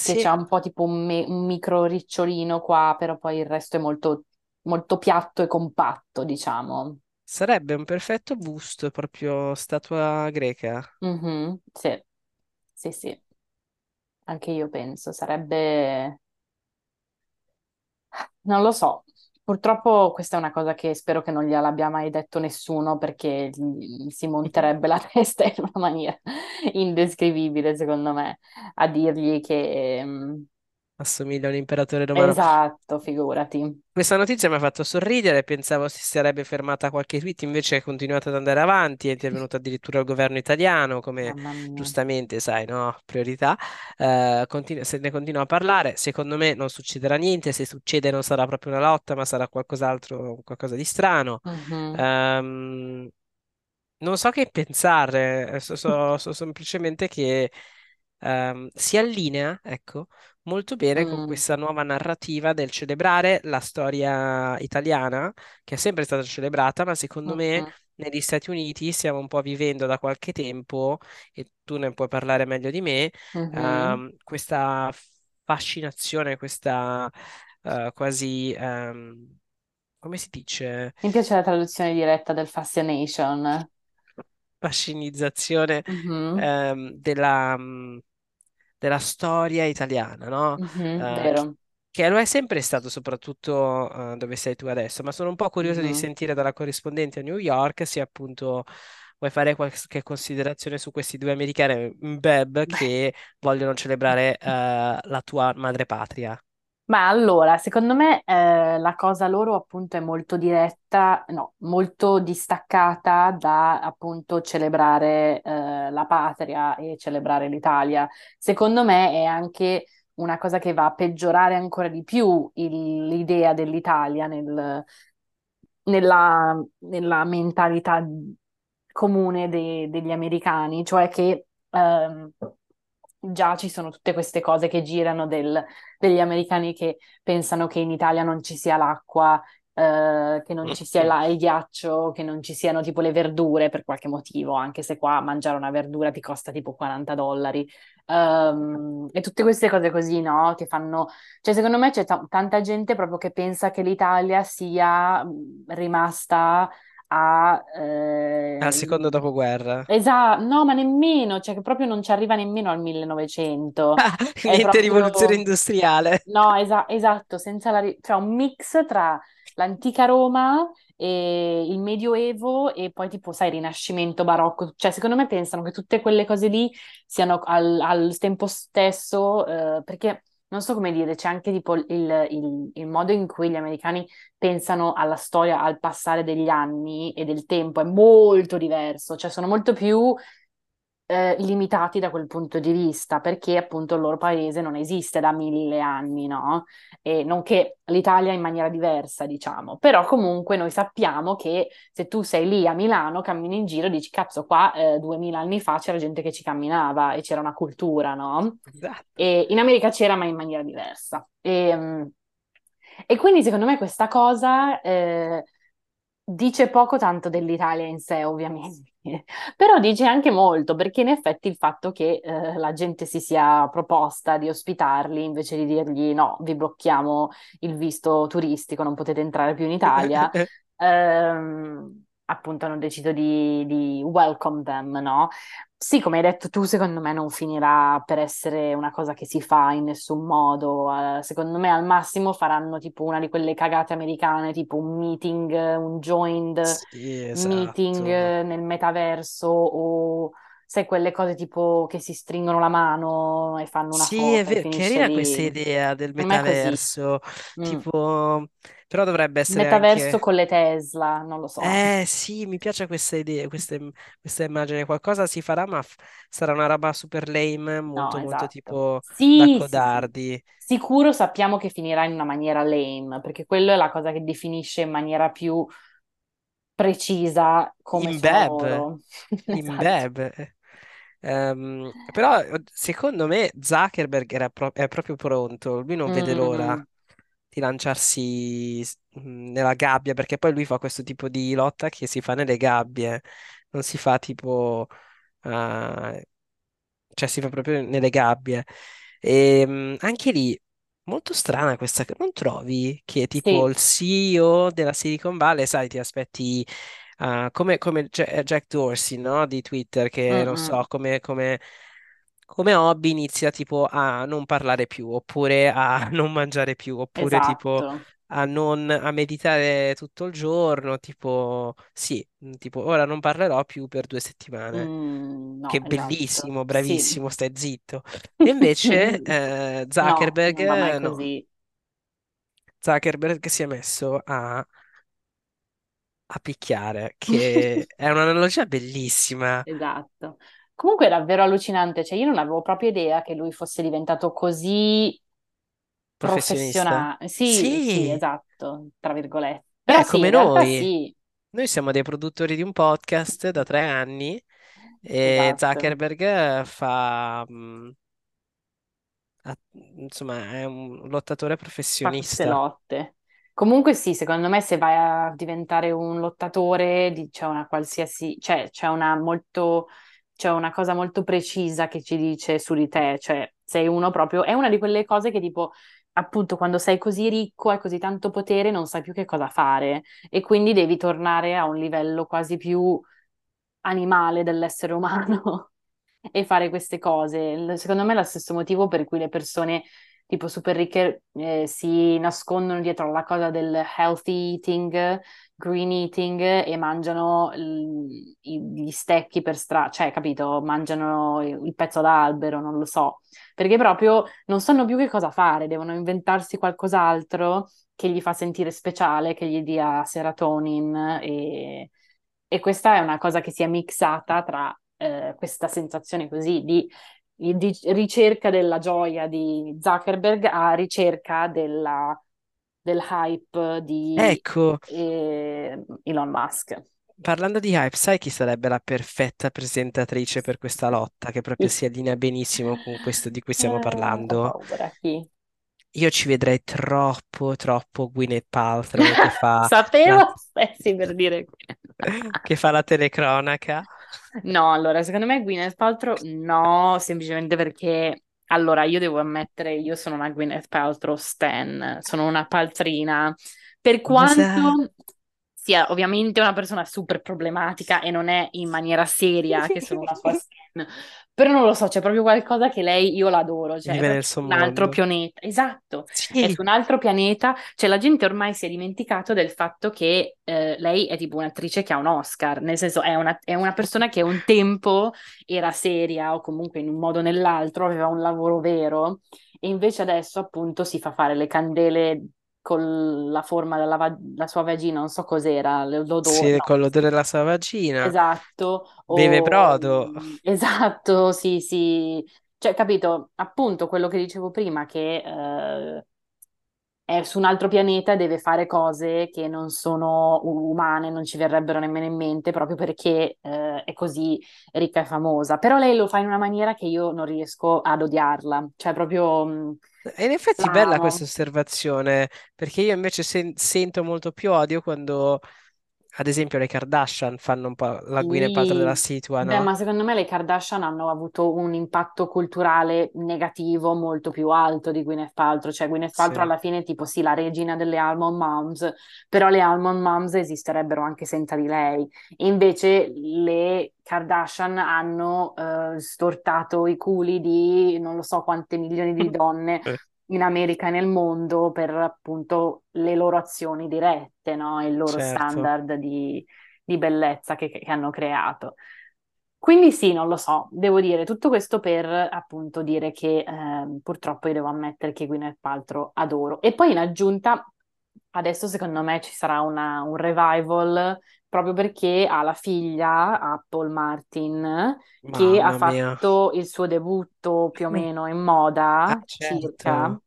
B: che
C: Sì,
B: c'ha un po' tipo un, me- un micro ricciolino qua, però poi il resto è molto, molto piatto e compatto, diciamo.
C: sarebbe un perfetto busto, proprio statua greca.
B: Mhm, Sì, sì, sì, anche io penso, sarebbe... Non lo so, purtroppo questa è una cosa che spero che non gliel'abbia mai detto nessuno perché gli si monterebbe la testa in una maniera indescrivibile, secondo me, a dirgli che...
C: Assomiglia a un imperatore romano.
B: Esatto, figurati.
C: Questa notizia mi ha fatto sorridere, pensavo si sarebbe fermata qualche tweet, invece è continuata ad andare avanti, è intervenuto addirittura il governo italiano, come giustamente sai, no? Priorità. Eh, continu- se ne continua a parlare, secondo me non succederà niente, se succede non sarà proprio una lotta, ma sarà qualcos'altro, qualcosa di strano.
B: Mhm.
C: Ehm, non so che pensare, eh, so, so- so semplicemente che ehm, si allinea, ecco, molto bene con
B: Mm,
C: questa nuova narrativa del celebrare la storia italiana, che è sempre stata celebrata, ma secondo me
B: mhm,
C: negli Stati Uniti stiamo un po' vivendo da qualche tempo, e tu ne puoi parlare meglio di me,
B: mhm.
C: ehm, questa fascinazione, questa eh, quasi, ehm, come si dice?
B: Mi piace la traduzione diretta del Fascination.
C: fascinizzazione
B: Mhm,
C: ehm, della, mh, della storia italiana, no?
B: mhm,
C: Eh, che,
B: Vero.
C: che lo è sempre stato, soprattutto eh, dove sei tu adesso, ma sono un po' curioso di
B: Mhm.
C: sentire dalla corrispondente a New York se appunto vuoi fare qualche considerazione su questi due americani in Beb che vogliono celebrare eh, la tua madrepatria.
B: Ma allora, secondo me eh, la cosa loro appunto è molto diretta, no, molto distaccata da appunto celebrare eh, la patria e celebrare l'Italia. Secondo me è anche una cosa che va a peggiorare ancora di più il- l'idea dell'Italia nel- nella, nella mentalità comune de- degli americani, cioè che ehm, già ci sono tutte queste cose che girano del- degli americani che pensano che in Italia non ci sia l'acqua, eh, che non ci sia la- il ghiaccio, che non ci siano tipo le verdure per qualche motivo, anche se qua mangiare una verdura ti costa tipo 40 dollari. Ehm, e tutte queste cose così, no? Che fanno cioè, secondo me c'è ta- tanta gente proprio che pensa che l'Italia sia mh, rimasta a...
C: Al secondo
B: Eh,
C: dopoguerra.
B: esatto, no, ma nemmeno, cioè che proprio non ci arriva nemmeno al 1900.
C: Ah, niente rivoluzione
B: proprio...
C: industriale.
B: No, esa- esatto, senza la... ri- cioè un mix tra l'antica Roma e il Medioevo e poi tipo, sai, Rinascimento, Barocco. Cioè, secondo me pensano che tutte quelle cose lì siano al, al tempo stesso, eh, perché non so come dire, c'è anche tipo il, il- il modo in cui gli americani pensano alla storia al passare degli anni e del tempo è molto diverso, cioè sono molto più eh, limitati da quel punto di vista, perché appunto il loro paese non esiste da mille anni, no? E non che l'Italia in maniera diversa, diciamo, però comunque noi sappiamo che se tu sei lì a Milano, cammini in giro e dici, cazzo, qua eh, duemila anni fa c'era gente che ci camminava e c'era una cultura, no?
C: Esatto.
B: E in America c'era, ma in maniera diversa. E, mm, e quindi secondo me questa cosa eh, dice poco tanto dell'Italia in sé, ovviamente, però dice anche molto, perché in effetti il fatto che eh, la gente si sia proposta di ospitarli invece di dirgli no, vi blocchiamo il visto turistico, non potete entrare più in Italia, ehm, appunto hanno deciso di, di welcome them, no? Sì, come hai detto tu, secondo me non finirà per essere una cosa che si fa in nessun modo. Uh, secondo me al massimo faranno tipo una di quelle cagate americane, tipo un meeting, un joined
C: Sì,
B: meeting
C: esatto.
B: nel metaverso o sai quelle cose tipo che si stringono la mano e fanno una
C: Sì, è
B: foto e
C: vero,
B: finisce
C: carina questa
B: lì.
C: idea del
B: Secondo me è così.
C: metaverso,
B: Mm.
C: Però dovrebbe essere
B: Metaverso
C: anche...
B: con le Tesla, non lo so.
C: Eh sì, mi piace questa idea, questa, questa immagine, qualcosa si farà, ma f- sarà una roba super lame,
B: No,
C: molto molto
B: esatto.
C: tipo da
B: Sì, sì, sì.
C: codardi.
B: Sicuro sappiamo che finirà in una maniera lame, perché quello è la cosa che definisce in maniera più precisa come sono
C: Imbeb,
B: loro. Esatto.
C: Imbeb. Ehm, però secondo me Zuckerberg era pro- è proprio pronto, lui non vede l'ora
B: Mm,
C: di lanciarsi s- mh, nella gabbia, perché poi lui fa questo tipo di lotta che si fa nelle gabbie, non si fa tipo, eh, cioè si fa proprio nelle gabbie. E mh, anche lì, molto strana questa, non trovi che tipo
B: sì.
C: il CEO della Silicon Valley, sai, ti aspetti Ah, come, come eh, Jack Dorsey, no? Di Twitter, che non so, come, come- come hobby inizia tipo a non parlare più, oppure a non mangiare più, oppure tipo
B: Esatto.
C: a non a meditare tutto il giorno, tipo sì, mm, tipo ora non parlerò più per due settimane.
B: Mm, no,
C: Che
B: esatto.
C: bellissimo, bravissimo, stai zitto. E invece eh,
B: No,
C: Zuckerberg,
B: non va mai
C: eh, no,
B: così.
C: Zuckerberg si è messo a a picchiare, che è un'analogia bellissima,
B: Esatto. Comunque è davvero allucinante, cioè io non avevo proprio idea che lui fosse diventato così professionale. Sì, sì,
C: Sì,
B: esatto, tra virgolette. Però
C: è
B: sì,
C: come noi.
B: sì.
C: Noi siamo dei produttori di un podcast da tre anni e
B: Esatto.
C: Zuckerberg eh, fa, ha- insomma, è un lottatore
B: fa
C: professionista.
B: lotte. Comunque sì, secondo me se vai a diventare un lottatore c'è una qualsiasi, cioè c'è una molto, c'è una cosa molto precisa che ci dice su di te, cioè sei uno proprio, è una di quelle cose che tipo, appunto, quando sei così ricco, hai così tanto potere, non sai più che cosa fare e quindi devi tornare a un livello quasi più animale dell'essere umano e fare queste cose. Secondo me è lo stesso motivo per cui le persone tipo super ricche eh, si nascondono dietro alla cosa del healthy eating, green eating e mangiano l- gli stecchi per strada, cioè, capito? Mangiano il pezzo d'albero, non lo so, perché proprio non sanno più che cosa fare, devono inventarsi qualcos'altro che gli fa sentire speciale, che gli dia serotonin e, e questa è una cosa che si è mixata tra eh, questa sensazione così di, di ricerca della gioia di Zuckerberg a ricerca della, del hype di
C: Ecco,
B: eh, Elon Musk.
C: parlando di hype, sai chi sarebbe la perfetta presentatrice per questa lotta, che proprio si allinea benissimo con questo di cui stiamo
B: Eh,
C: parlando?
B: paura?
C: Io ci vedrei troppo, troppo Gwyneth Paltrow che fa la,
B: Sapevo stessi per dire
C: che fa la telecronaca.
B: No, allora, secondo me Gwyneth Paltrow no, semplicemente perché, allora, io devo ammettere, io sono una Gwyneth Paltrow stan, sono una paltrina, per quanto sia ovviamente una persona super problematica e non è in maniera seria che sono una sua stan, però non lo so, c'è proprio qualcosa che lei, io l'adoro, cioè è
C: Vive
B: un altro
C: mondo.
B: pianeta, esatto, è
C: Sì,
B: su un altro pianeta, cioè la gente ormai si è dimenticato del fatto che eh, lei è tipo un'attrice che ha un Oscar, nel senso è una, è una persona che un tempo era seria o comunque in un modo o nell'altro aveva un lavoro vero e invece adesso appunto si fa fare le candele con la forma della va- la sua vagina, non so cos'era, l'odore,
C: Sì,
B: no,
C: con l'odore della sua vagina.
B: esatto,
C: Beve
B: o
C: brodo.
B: esatto, sì, sì, cioè, capito, appunto quello che dicevo prima, che eh, è su un altro pianeta e deve fare cose che non sono umane, non ci verrebbero nemmeno in mente, proprio perché eh, è così ricca e famosa. Però lei lo fa in una maniera che io non riesco ad odiarla, cioè proprio mh,
C: E in effetti bella questa osservazione, perché io invece sen- sento molto più odio quando, ad esempio, le Kardashian fanno un po' la Gwyneth Paltrow della
B: Sì,
C: situa,
B: beh,
C: no?
B: ma secondo me le Kardashian hanno avuto un impatto culturale negativo molto più alto di Gwyneth Paltrow, cioè Gwyneth Paltrow
C: Sì.
B: alla fine è tipo sì, la regina delle Almond Moms, però le Almond Moms esisterebbero anche senza di lei. E invece le Kardashian hanno eh, stortato i culi di non lo so quante milioni di donne
C: Eh,
B: in America e nel mondo per appunto le loro azioni dirette, no? Il loro
C: certo.
B: standard di di bellezza che, che hanno creato. Quindi sì, non lo so, devo dire tutto questo per appunto dire che ehm, purtroppo io devo ammettere che Gwyneth Paltrow adoro. E poi in aggiunta, adesso secondo me ci sarà una- un revival proprio perché ha la figlia, Apple Martin, che ha
C: Mamma mia.
B: fatto il suo debutto più o meno in
C: Ah,
B: moda, circa,
C: certo.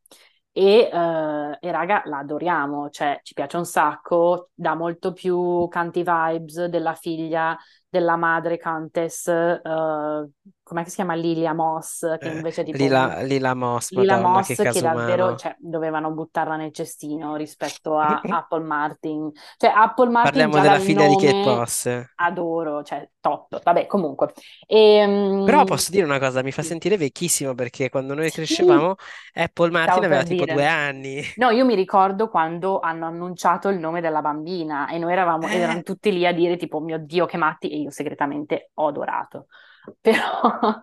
B: e, eh, e raga, la adoriamo, cioè ci piace un sacco, dà molto più canti vibes della figlia della madre Countess, eh, com'è che si chiama Lilia Moss, che
C: Eh,
B: invece tipo
C: Lila, Lila Moss,
B: Lila
C: Madonna, che
B: Moss che
C: caso
B: davvero, cioè, dovevano buttarla nel cestino rispetto a Apple Martin. Cioè, Apple Martin
C: Parliamo della figlia di Kate Moss.
B: adoro, cioè top. Vabbè, comunque. E,
C: Però
B: mm,
C: posso dire una cosa, mi fa
B: sì,
C: sentire vecchissimo perché quando noi
B: sì,
C: crescevamo Apple Martin
B: stavo
C: aveva tipo due
B: dire.
C: anni.
B: No, io mi ricordo quando hanno annunciato il nome della bambina e noi eravamo, ed erano
C: Eh,
B: tutti lì a dire tipo, mio Dio, che matti, e io segretamente ho adorato. Però,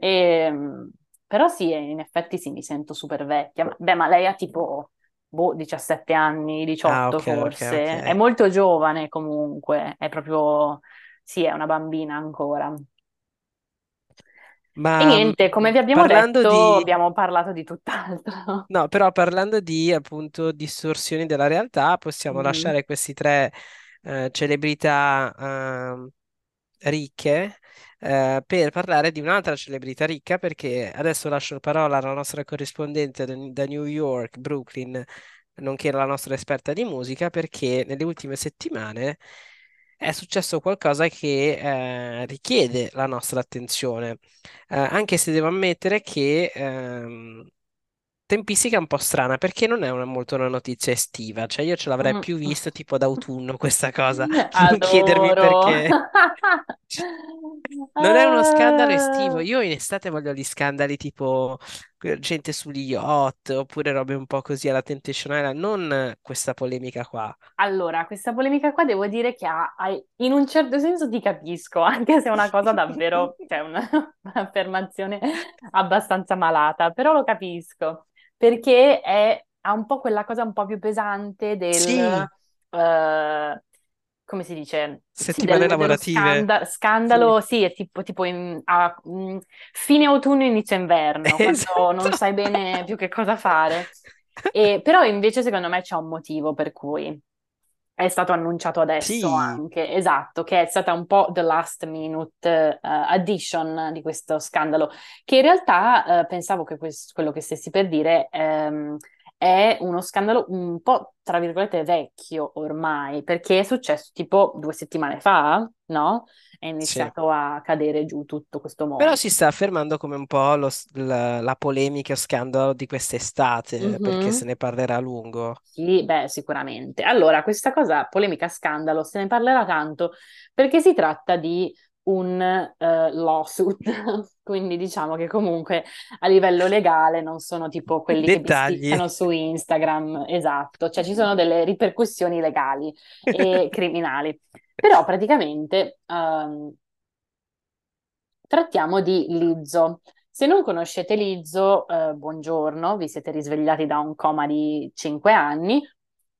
B: ehm, però sì, in effetti sì, mi sento super vecchia. Beh, ma lei ha tipo, boh, 17 anni,
C: Ah,
B: 18
C: ok, ok,
B: forse. È
C: ok.
B: molto giovane comunque, è proprio, sì, è una bambina ancora. E
C: Ma
B: niente, come vi abbiamo detto,
C: di...
B: abbiamo parlato di tutt'altro.
C: No, però parlando di appunto distorsioni della realtà, possiamo
B: Mhm.
C: lasciare questi tre eh, celebrità ehm, ricche eh, per parlare di un'altra celebrità ricca, perché adesso lascio la parola alla nostra corrispondente da New York, Brooklyn, nonché la nostra esperta di musica, perché nelle ultime settimane è successo qualcosa che eh, richiede la nostra attenzione, Eh, anche se devo ammettere che ehm, tempistica un po' strana, perché non è una, molto una notizia estiva, cioè io ce l'avrei
B: Mm.
C: più vista tipo d'autunno questa cosa, non chiedermi perché. Non è uno scandalo estivo.
B: Ah,
C: Io in estate voglio gli scandali tipo gente sugli yacht oppure robe un po' così alla Temptation Island, non questa polemica qua.
B: Allora, questa polemica qua devo dire che ha, ha- in un certo senso ti capisco, anche se è una cosa davvero, cioè una- un'affermazione abbastanza malata, però lo capisco, perché è, ha un po' quella cosa un po' più pesante del,
C: Sì,
B: eh, come si dice? Sì,
C: settimane
B: del- dello
C: lavorative.
B: scanda-
C: Sì.
B: scandalo, sì, è tipo, tipo in, a- mm, fine autunno, inizio inverno, quando non
C: Esatto.
B: sai bene più che cosa fare. E, però invece secondo me c'è un motivo per cui è stato annunciato adesso
C: Sì,
B: anche, esatto, che è stata un po' the last minute eh, addition di questo scandalo, che in realtà eh, pensavo che quest- quello che stessi per dire ehm, è uno scandalo un po', tra virgolette, vecchio ormai, perché è successo tipo due settimane fa, no? È
C: sì.
B: iniziato a cadere giù tutto questo
C: Però
B: mondo.
C: si sta affermando come un po' lo la, la polemica o scandalo di quest'estate, perché se ne parlerà a lungo.
B: Sì, beh, sicuramente. Allora, questa cosa, polemica scandalo, se ne parlerà tanto perché si tratta di un eh, lawsuit, quindi diciamo che comunque a livello legale non sono tipo quelli che
C: Dettagli.
B: bisticciano su Instagram, esatto, cioè ci sono delle ripercussioni legali e criminali. Però praticamente ehm, Trattiamo di Lizzo. Se non conoscete Lizzo, eh, buongiorno, vi siete risvegliati da un coma di 5 anni,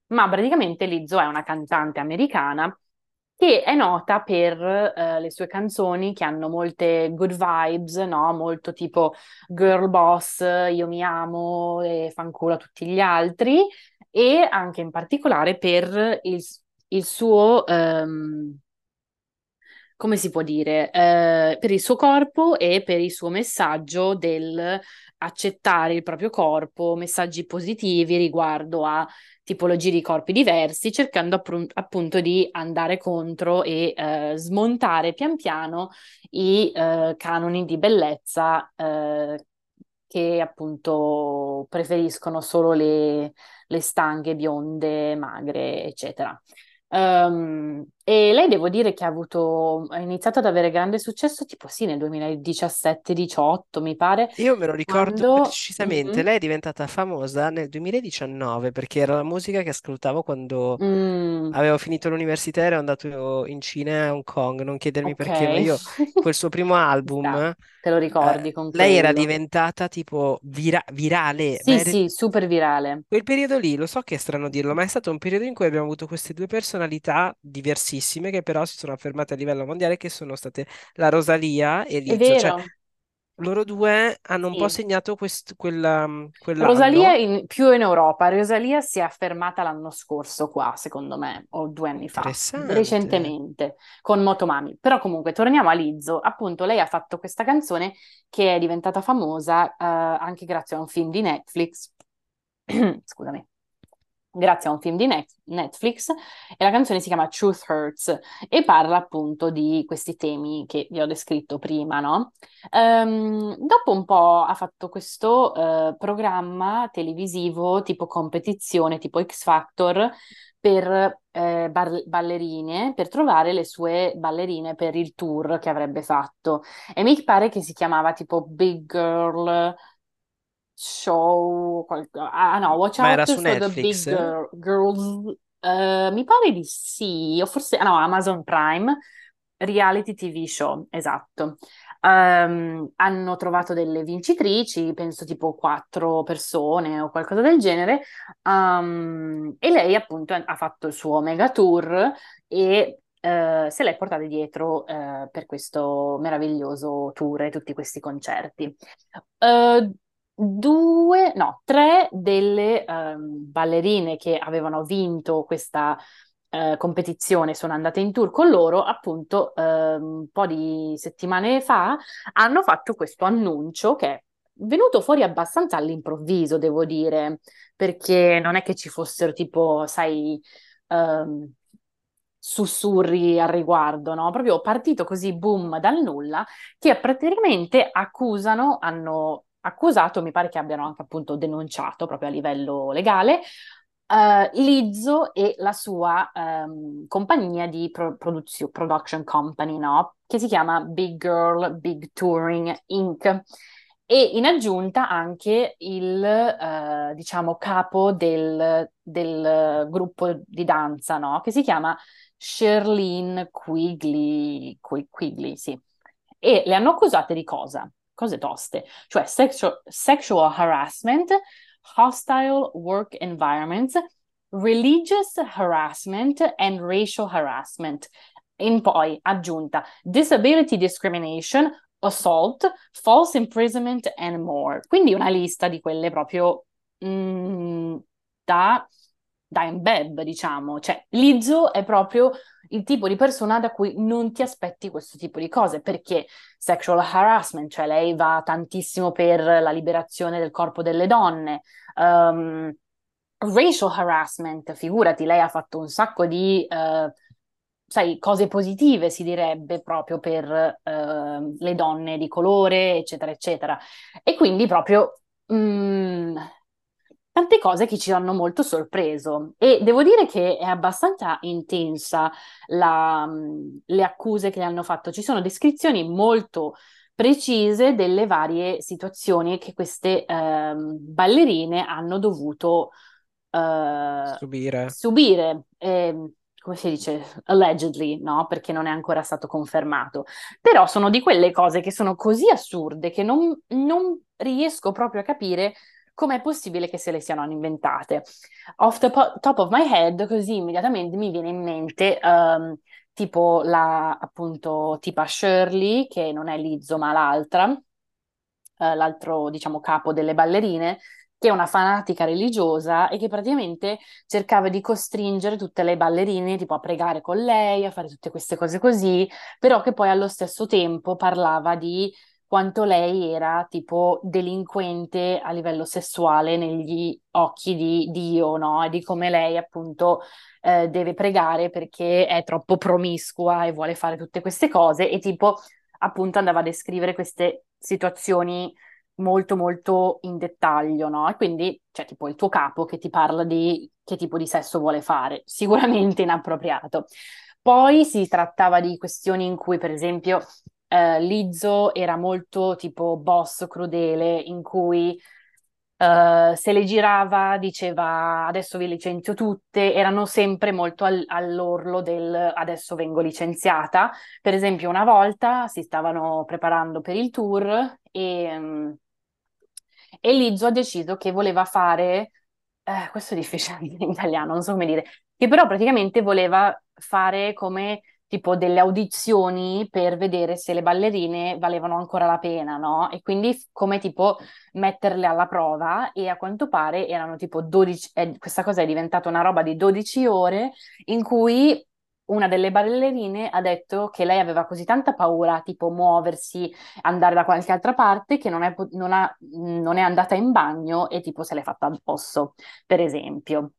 B: ma praticamente Lizzo è una cantante americana che è nota per eh, le sue canzoni che hanno molte good vibes, no? Molto tipo girl boss, io mi amo e fanculo a tutti gli altri. e anche in particolare per il, il suo, um, come si può dire, uh, per il suo corpo e per il suo messaggio del accettare il proprio corpo, messaggi positivi riguardo a tipologie di corpi diversi, cercando appr- appunto di andare contro e eh, smontare pian piano i eh, canoni di bellezza eh, che appunto preferiscono solo le, le stanghe bionde, magre, eccetera. Um, e lei devo dire che ha avuto, ha iniziato ad avere grande successo tipo sì nel 2017-18 mi pare,
C: Io me lo ricordo
B: quando...
C: precisamente,
B: Mhm.
C: lei è diventata famosa nel 2019 perché era la musica che ascoltavo quando
B: Mm,
C: avevo finito l'università e ero andato in Cina a Hong Kong, non chiedermi perché, ma io quel suo primo album,
B: te lo
C: eh,
B: ricordi con
C: lei era diventata tipo vira- virale,
B: Sì,
C: era-
B: sì, super virale.
C: Quel periodo lì, lo so che è strano dirlo, ma è stato un periodo in cui abbiamo avuto queste due personalità diversissime che però si sono affermate a livello mondiale, che sono state la Rosalia e Lizzo. Cioè, loro due hanno un po'
B: sì.
C: segnato quest- quella-
B: Rosalia
C: quell'anno.
B: in- più in Europa. Rosalia si è affermata l'anno scorso qua, secondo me, o due anni fa, recentemente, con Motomami. Però comunque torniamo a Lizzo. Appunto, lei ha fatto questa canzone che è diventata famosa eh, anche grazie a un film di Netflix. Scusami. Grazie a un film di Net- Netflix e la canzone si chiama Truth Hurts e parla appunto di questi temi che vi ho descritto prima, no? Ehm, dopo un po' ha fatto questo eh, programma televisivo tipo competizione, tipo X Factor, per eh, bar- ballerine, per trovare le sue ballerine per il tour che avrebbe fatto. E mi pare che si chiamava tipo Big Girl Show. qual- Ah no, Watch
C: Ma
B: Out for the Big? Girl- Girls. Eh, mi pare di sì, o forse ah, no, Amazon Prime. Reality TV show, esatto. Ehm, hanno trovato delle vincitrici, penso tipo quattro persone o qualcosa del genere, ehm, e lei appunto ha fatto il suo mega tour e eh, se l'è portata dietro eh, per questo meraviglioso tour e tutti questi concerti. Eh, due, no, tre delle ehm, ballerine che avevano vinto questa eh, competizione sono andate in tour con loro, appunto, ehm, un po' di settimane fa hanno fatto questo annuncio che è venuto fuori abbastanza all'improvviso, devo dire, perché non è che ci fossero tipo, sai, ehm, sussurri al riguardo, no? Proprio partito così, boom, dal nulla, che praticamente accusano, hanno accusato, mi pare che abbiano anche appunto denunciato proprio a livello legale, eh, Lizzo e la sua ehm, compagnia di pro- produzio- production company, no? Che si chiama Big Girl Big Touring Inc. E in aggiunta anche il, eh, diciamo, capo del, del gruppo di danza, no? Che si chiama Sherlyn Quigley, Qui- Quigley, sì. E le hanno accusate di cosa? Cose toste, cioè sexual, sexual harassment, hostile work environments, religious harassment and racial harassment. In poi aggiunta disability discrimination, assault, false imprisonment and more. Quindi una lista di quelle proprio mm, da, da embed, diciamo. Cioè, Lizzo è proprio il tipo di persona da cui non ti aspetti questo tipo di cose, perché sexual harassment, cioè lei va tantissimo per la liberazione del corpo delle donne. Um, racial harassment, figurati, lei ha fatto un sacco di, eh, sai, cose positive, si direbbe, proprio per eh, le donne di colore, eccetera, eccetera. E quindi proprio mh, tante cose che ci hanno molto sorpreso. E devo dire che è abbastanza intensa la, mh, le accuse che le hanno fatto. Ci sono descrizioni molto precise delle varie situazioni che queste ehm, ballerine hanno dovuto eh,
C: Subire.
B: subire, ehm, come si dice, allegedly, no? Perché non è ancora stato confermato. Però sono di quelle cose che sono così assurde che non, non riesco proprio a capire com'è possibile che se le siano inventate. Off the po- top of my head, così immediatamente mi viene in mente ehm, tipo la appunto tipa Shirley, che non è Lizzo ma l'altra, eh, l'altro diciamo capo delle ballerine, che è una fanatica religiosa e che praticamente cercava di costringere tutte le ballerine tipo a pregare con lei, a fare tutte queste cose così, però che poi allo stesso tempo parlava di quanto lei era tipo delinquente a livello sessuale negli occhi di Dio, no? E di come lei appunto eh, deve pregare perché è troppo promiscua e vuole fare tutte queste cose e tipo appunto andava a descrivere queste situazioni molto molto in dettaglio, no? E quindi c'è tipo il tuo capo che ti parla di che tipo di sesso vuole fare, sicuramente inappropriato. Poi si trattava di questioni in cui, per esempio, eh, Lizzo era molto tipo boss crudele, in cui eh, se le girava diceva adesso vi licenzio tutte, erano sempre molto al- all'orlo del adesso vengo licenziata. Per esempio, una volta si stavano preparando per il tour e, mm, e Lizzo ha deciso che voleva fare, eh, questo è difficile in italiano, non so come dire, che però praticamente voleva fare come tipo delle audizioni per vedere se le ballerine valevano ancora la pena, no? E quindi come tipo metterle alla prova e a quanto pare erano tipo 12, eh, questa cosa è diventata una roba di 12 ore in cui una delle ballerine ha detto che lei aveva così tanta paura, tipo muoversi, andare da qualche altra parte, che non è, non ha, non è andata in bagno e tipo se l'è fatta addosso, per esempio.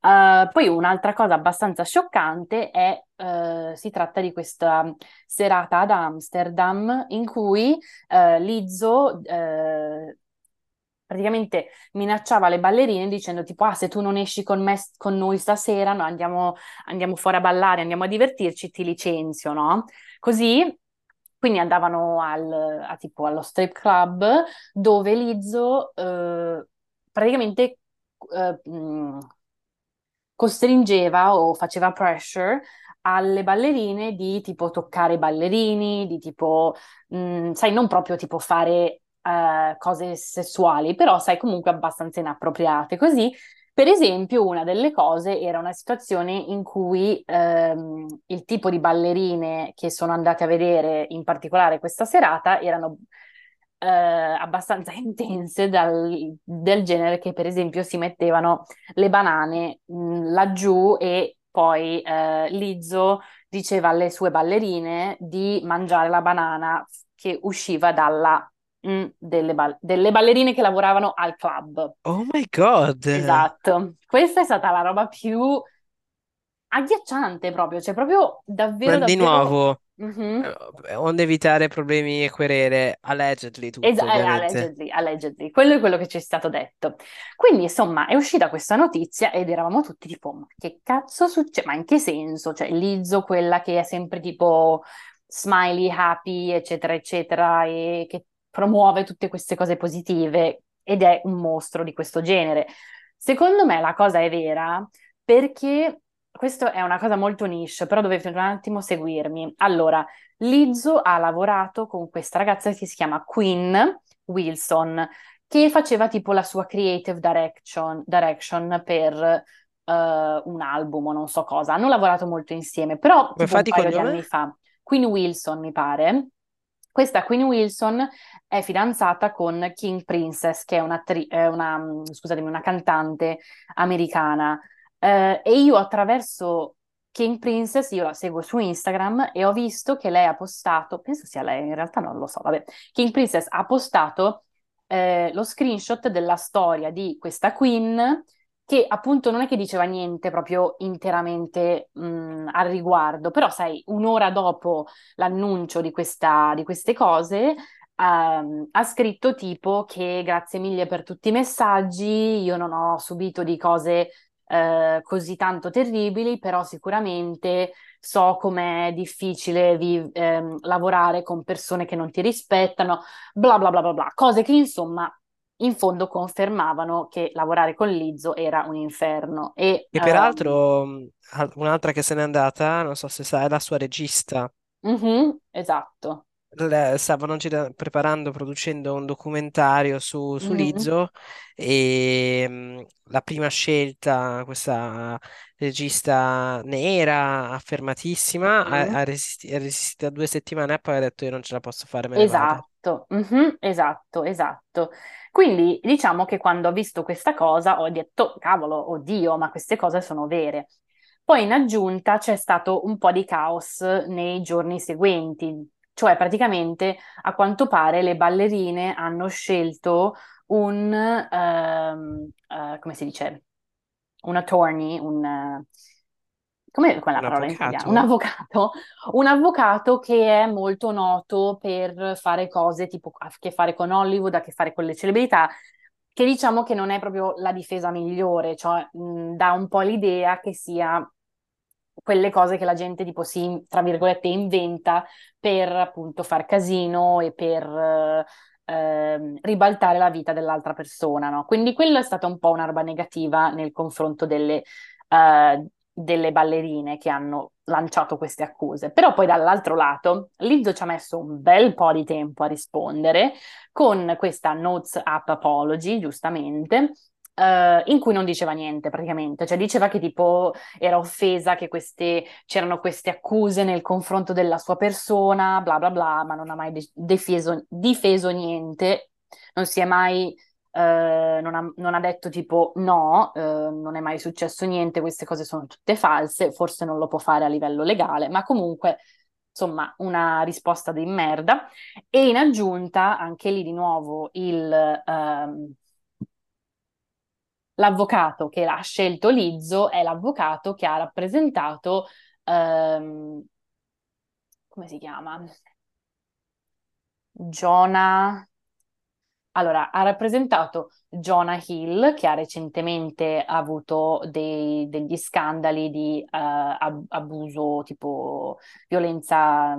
B: Uh, poi un'altra cosa abbastanza scioccante è, uh, si tratta di questa serata ad Amsterdam in cui uh, Lizzo praticamente minacciava le ballerine dicendo tipo ah se tu non esci con me con noi stasera no, andiamo, andiamo fuori a ballare andiamo a divertirci ti licenzio no? Così quindi andavano al, a, tipo allo strip club dove Lizzo eh, praticamente eh, costringeva o faceva pressure alle ballerine di tipo toccare i ballerini, di tipo, mh, sai, non proprio tipo fare uh, cose sessuali, però sai comunque abbastanza inappropriate. Così, per esempio, una delle cose era una situazione in cui ehm, il tipo di ballerine che sono andate a vedere in particolare questa serata erano eh, abbastanza intense dal, del genere che per esempio si mettevano le banane mh, laggiù e poi eh, Lizzo diceva alle sue ballerine di mangiare la banana che usciva dalla mh, delle, ball- delle ballerine che lavoravano al club.
C: Oh my God!
B: Esatto, questa è stata la roba più agghiacciante proprio, cioè proprio davvero
C: Ma di
B: davvero...
C: nuovo, Eh, onde evitare problemi e querele, allegedly tutto,
B: Es- eh, allegedly, allegedly, quello è quello che ci è stato detto. Quindi, insomma, è uscita questa notizia ed eravamo tutti tipo, ma che cazzo succede? Ma in che senso? Cioè, Lizzo, quella che è sempre tipo smiley, happy, eccetera, eccetera, e che promuove tutte queste cose positive ed è un mostro di questo genere. Secondo me la cosa è vera perché questa è una cosa molto niche, però dovete un attimo seguirmi. Allora, Lizzo ha lavorato con questa ragazza che si chiama Queen Wilson, che faceva tipo la sua creative direction, direction per uh, un album o non so cosa. Hanno lavorato molto insieme, però tipo un paio di anni fa. Queen Wilson, mi pare. Questa Queen Wilson è fidanzata con King Princess, che è una, una, scusatemi, una cantante americana. Eh, e io attraverso King Princess, io la seguo su Instagram e ho visto che lei ha postato, penso sia lei, in realtà non lo so, vabbè, King Princess ha postato eh, lo screenshot della storia di questa Queen che appunto non è che diceva niente proprio interamente mh, al riguardo, però sai, un'ora dopo l'annuncio di, questa, di queste cose Um, ha scritto tipo che grazie mille per tutti i messaggi, io non ho subito di cose uh, così tanto terribili, però sicuramente so com'è difficile vi- ehm, lavorare con persone che non ti rispettano, bla bla bla bla bla, cose che insomma in fondo confermavano che lavorare con Lizzo era un inferno. E,
C: Che
B: um,
C: peraltro, al- un'altra che se n'è andata, non so se sai, è la sua regista.
B: mhm, esatto.
C: Stavano gira- preparando, producendo un documentario su, su
B: Mhm,
C: Lizzo e mh, la prima scelta, questa regista nera, affermatissima, ha,
B: mhm.
C: ha resisti- è resistita due settimane e poi ha detto io non ce la posso fare, me ne vado.
B: Esatto, Esatto, mhm, esatto, esatto. Quindi diciamo che quando ho visto questa cosa ho detto, cavolo, oddio, ma queste cose sono vere. Poi in aggiunta c'è stato un po' di caos nei giorni seguenti, cioè praticamente a quanto pare le ballerine hanno scelto un, ehm, eh, come si dice, un attorney, un... eh, come quella
C: Un
B: parola in italiano? Un
C: avvocato?
B: avvocato, un avvocato che è molto noto per fare cose tipo a che fare con Hollywood, a che fare con le celebrità, che diciamo che non è proprio la difesa migliore, cioè mh, dà un po' l'idea che sia quelle cose che la gente tipo si, tra virgolette, inventa per appunto far casino e per eh, ribaltare la vita dell'altra persona, no? Quindi quello è stata un po' una roba negativa nel confronto delle, eh, delle ballerine che hanno lanciato queste accuse. Però poi dall'altro lato, Lizzo ci ha messo un bel po' di tempo a rispondere con questa notes app apology, giustamente, eh, in cui non diceva niente praticamente, cioè diceva che tipo era offesa che queste, c'erano queste accuse nel confronto della sua persona, bla bla bla, ma non ha mai de- difeso, difeso niente, non si è mai eh, non ha, non ha detto tipo no, eh, non è mai successo niente, queste cose sono tutte false, forse non lo può fare a livello legale, ma comunque, insomma, una risposta di merda. E in aggiunta, anche lì di nuovo il, ehm, l'avvocato che ha scelto Lizzo è l'avvocato che ha rappresentato, ehm, come si chiama? Jonah. Allora, ha rappresentato Jonah Hill, che ha recentemente avuto dei- degli scandali di ab- abuso, tipo violenza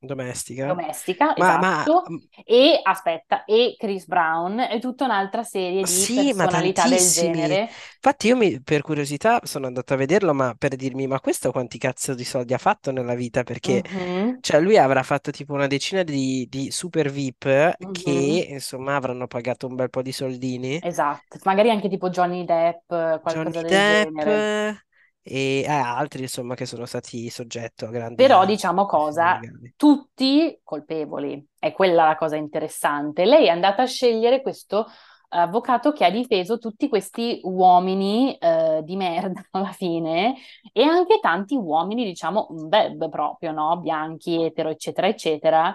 C: Domestica?
B: domestica,
C: Ma, ma
B: esatto, e aspetta, e Chris Brown e tutta un'altra serie di
C: Sì, ma
B: personalità del genere.
C: Infatti io mi- per curiosità sono andato a vederlo, ma per dirmi, ma questo quanti cazzo di soldi ha fatto nella vita? Perché
B: Mhm,
C: cioè, lui avrà fatto tipo una decina di, di super VIP
B: mhm,
C: che insomma avranno pagato un bel po' di soldini.
B: Esatto, magari anche tipo Johnny Depp,
C: Johnny
B: qualcosa del
C: Depp
B: genere.
C: e eh, altri insomma che sono stati soggetto a
B: Però
C: grandi
B: diciamo
C: questioni
B: cosa, tutti colpevoli, è quella la cosa interessante. Lei è andata a scegliere questo avvocato che ha difeso tutti questi uomini eh, di merda alla fine e anche tanti uomini, diciamo, beb proprio, no? Bianchi, etero, eccetera, eccetera.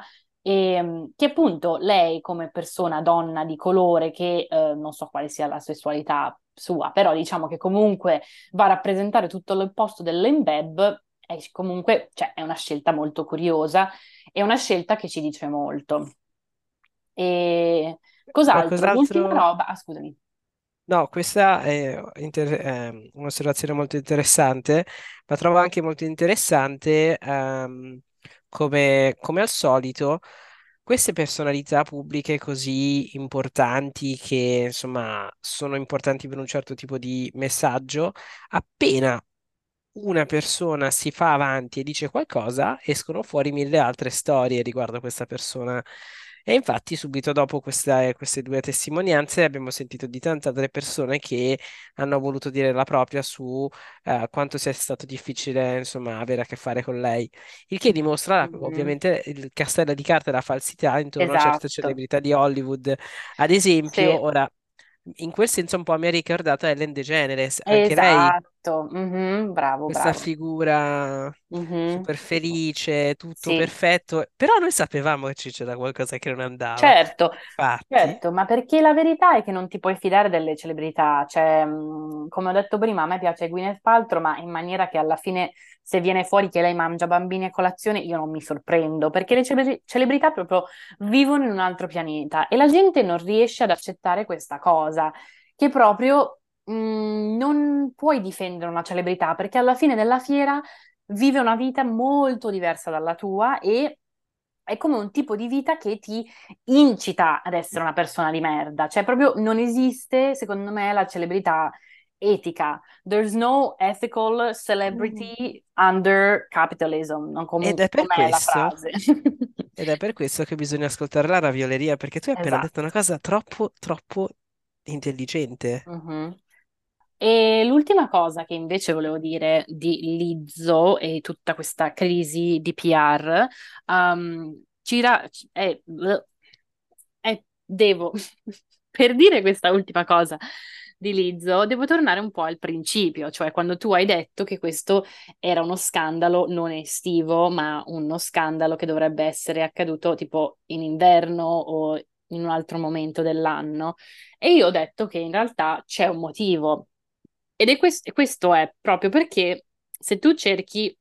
B: E, mh, che appunto lei come persona donna di colore che eh, non so quale sia la sessualità sua, però diciamo che comunque va a rappresentare tutto l'opposto dell'embeb è comunque, cioè, è una scelta molto curiosa, è una scelta che ci dice molto. E cos'altro? L'ultima
C: Qualcos'altro?
B: roba, ah, scusami.
C: No, questa è, inter- è un'osservazione molto interessante, ma trovo anche molto interessante ehm, come, come al solito queste personalità pubbliche così importanti che insomma sono importanti per un certo tipo di messaggio, appena una persona si fa avanti e dice qualcosa, escono fuori mille altre storie riguardo a questa persona. E infatti, subito dopo questa- queste due testimonianze, abbiamo sentito di tante altre persone che hanno voluto dire la propria su eh, quanto sia stato difficile, insomma, avere a che fare con lei. Il che dimostra
B: Mhm.
C: ovviamente il castello di carte e la falsità intorno a certe
B: Esatto.
C: celebrità di Hollywood. Ad esempio,
B: Sì,
C: ora, in quel senso un po' mi ha ricordato Ellen DeGeneres, anche lei
B: Mhm. Bravo,
C: questa
B: bravo.
C: figura
B: Mhm.
C: super felice, tutto
B: Sì.
C: perfetto, però noi sapevamo che ci c'era qualcosa che non andava.
B: Certo,
C: Infatti,
B: certo, ma perché la verità è che non ti puoi fidare delle celebrità, cioè, mh, come ho detto prima, a me piace Gwyneth Paltrow, ma in maniera che alla fine, se viene fuori che lei mangia bambini a colazione, io non mi sorprendo, perché le celebri- celebrità proprio vivono in un altro pianeta e la gente non riesce ad accettare questa cosa, che proprio, mh, non puoi difendere una celebrità, perché alla fine della fiera vive una vita molto diversa dalla tua e è come un tipo di vita che ti incita ad essere una persona di merda. Cioè, proprio non esiste, secondo me, la celebrità etica. There's no ethical
C: Mm.
B: celebrity under capitalism. Non
C: ed
B: comunque,
C: è per questo, ed è per questo che bisogna ascoltare la ravioleria, perché tu hai appena detto una
B: Esatto.
C: cosa troppo, troppo intelligente.
B: Mhm. E l'ultima cosa che invece volevo dire di Lizzo e tutta questa crisi di PR, um, ci ra- è- devo, per dire questa ultima cosa di Lizzo, devo tornare un po' al principio, cioè quando tu hai detto che questo era uno scandalo non estivo, ma uno scandalo che dovrebbe essere accaduto tipo in inverno o in un altro momento dell'anno. E io ho detto che in realtà c'è un motivo. Ed è questo, questo è proprio perché se tu cerchi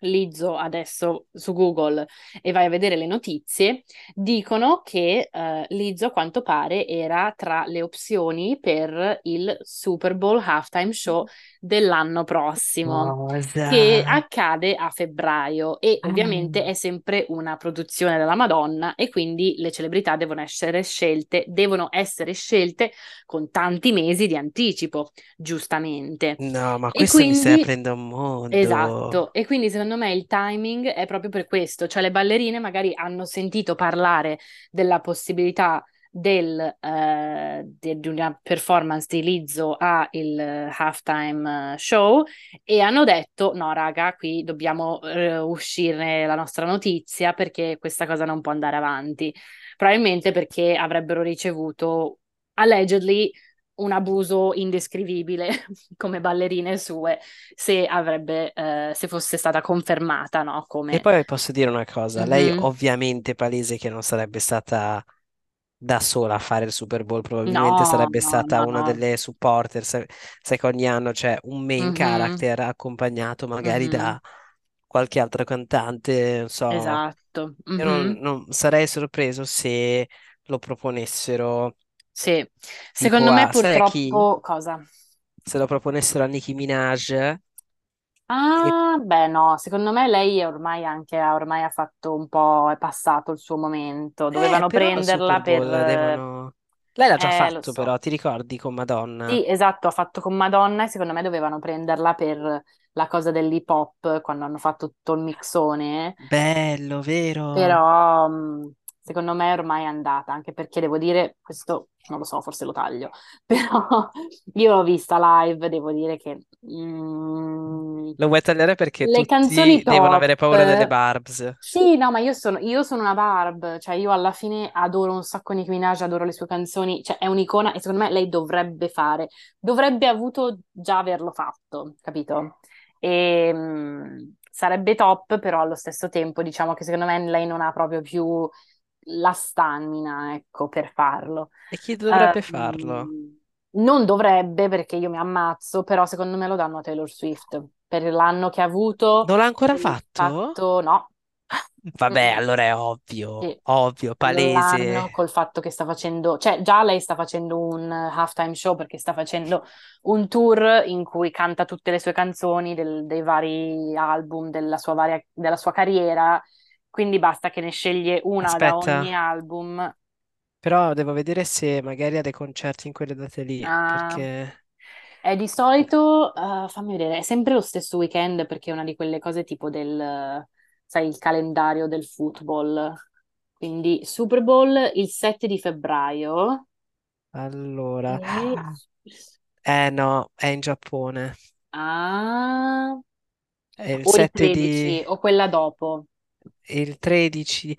B: Lizzo adesso su Google e vai a vedere le notizie, dicono che uh, Lizzo a quanto pare era tra le opzioni per il Super Bowl halftime show dell'anno prossimo, che
C: Cosa?
B: accade a febbraio e
C: Ah.
B: ovviamente è sempre una produzione della Madonna e quindi le celebrità devono essere scelte, devono essere scelte con tanti mesi di anticipo, giustamente.
C: No, ma questo mi stai
B: quindi
C: aprendo un mondo.
B: Esatto, e quindi secondo me il timing è proprio per questo, cioè le ballerine magari hanno sentito parlare della possibilità del, eh, de- di una performance di Lizzo a il halftime eh, show e hanno detto no raga, qui dobbiamo eh, uscire la nostra notizia perché questa cosa non può andare avanti, probabilmente perché avrebbero ricevuto allegedly un abuso indescrivibile come ballerine sue se avrebbe, eh, se fosse stata confermata, no?
C: E
B: Come...
C: poi posso dire una cosa, lei
B: Mhm.
C: ovviamente palese che non sarebbe stata da sola a fare il Super Bowl, probabilmente
B: No,
C: sarebbe
B: no,
C: stata
B: no,
C: una delle supporter, sai, sai che ogni anno c'è un main
B: Mhm,
C: character accompagnato magari
B: mhm.
C: da qualche altro cantante, non so,
B: Esatto.
C: io non,
B: Mhm.
C: non- sarei sorpreso se lo proponessero
B: Sì.
C: tipo
B: Secondo me
C: a, sai a chi?
B: purtroppo cosa?
C: Se lo proponessero a Nicki Minaj e
B: Ah, beh, no, secondo me lei è ormai anche ormai ha fatto un po', è passato il suo momento.
C: Eh,
B: Dovevano
C: però Super
B: prenderla per...
C: Bowl
B: Eh,
C: devono... Lei l'ha già
B: eh, lo
C: fatto
B: so.
C: però, ti ricordi con Madonna?
B: Sì, esatto, ha fatto con Madonna e secondo me dovevano prenderla per la cosa dell'hip hop quando hanno fatto tutto il mixone,
C: Bello, vero?
B: però mh, secondo me ormai è andata, anche perché devo dire, questo non lo so, forse lo taglio, però io l'ho vista live, devo dire che mh,
C: Lo vuoi tagliare perché
B: le canzoni
C: tutti devono avere paura delle Barbs.
B: sì, no, ma io sono, io sono una Barb, cioè io alla fine adoro un sacco Nicki Minaj, adoro le sue canzoni, cioè è un'icona e secondo me lei dovrebbe fare, dovrebbe avuto già averlo fatto, capito? E, mh, sarebbe top, però allo stesso tempo diciamo che secondo me lei non ha proprio più la stamina, ecco, per farlo.
C: E chi dovrebbe farlo?
B: Ehm, non dovrebbe perché io mi ammazzo, però secondo me lo danno a Taylor Swift per l'anno che ha avuto,
C: Non l'ha ancora fatto?
B: fatto, no.
C: Vabbè,
B: Mm-mm.
C: allora è ovvio,
B: Sì.
C: ovvio, palese.
B: L'anno col fatto che sta facendo, cioè già lei sta facendo un halftime show perché sta facendo un tour in cui canta tutte le sue canzoni del- dei vari album della sua, varia- della sua carriera, quindi basta che ne sceglie una da ogni
C: Aspetta,
B: album.
C: però devo vedere se magari ha dei concerti in quelle date lì,
B: Ah,
C: perché...
B: è di solito, eh, fammi vedere, è sempre lo stesso weekend perché è una di quelle cose tipo del, sai, il calendario del football. Quindi Super Bowl il 7 di febbraio
C: Allora...
B: e...
C: Eh no, è in Giappone.
B: Ah,
C: È il
B: o il
C: 7 di...
B: 13 o quella dopo.
C: Il 13...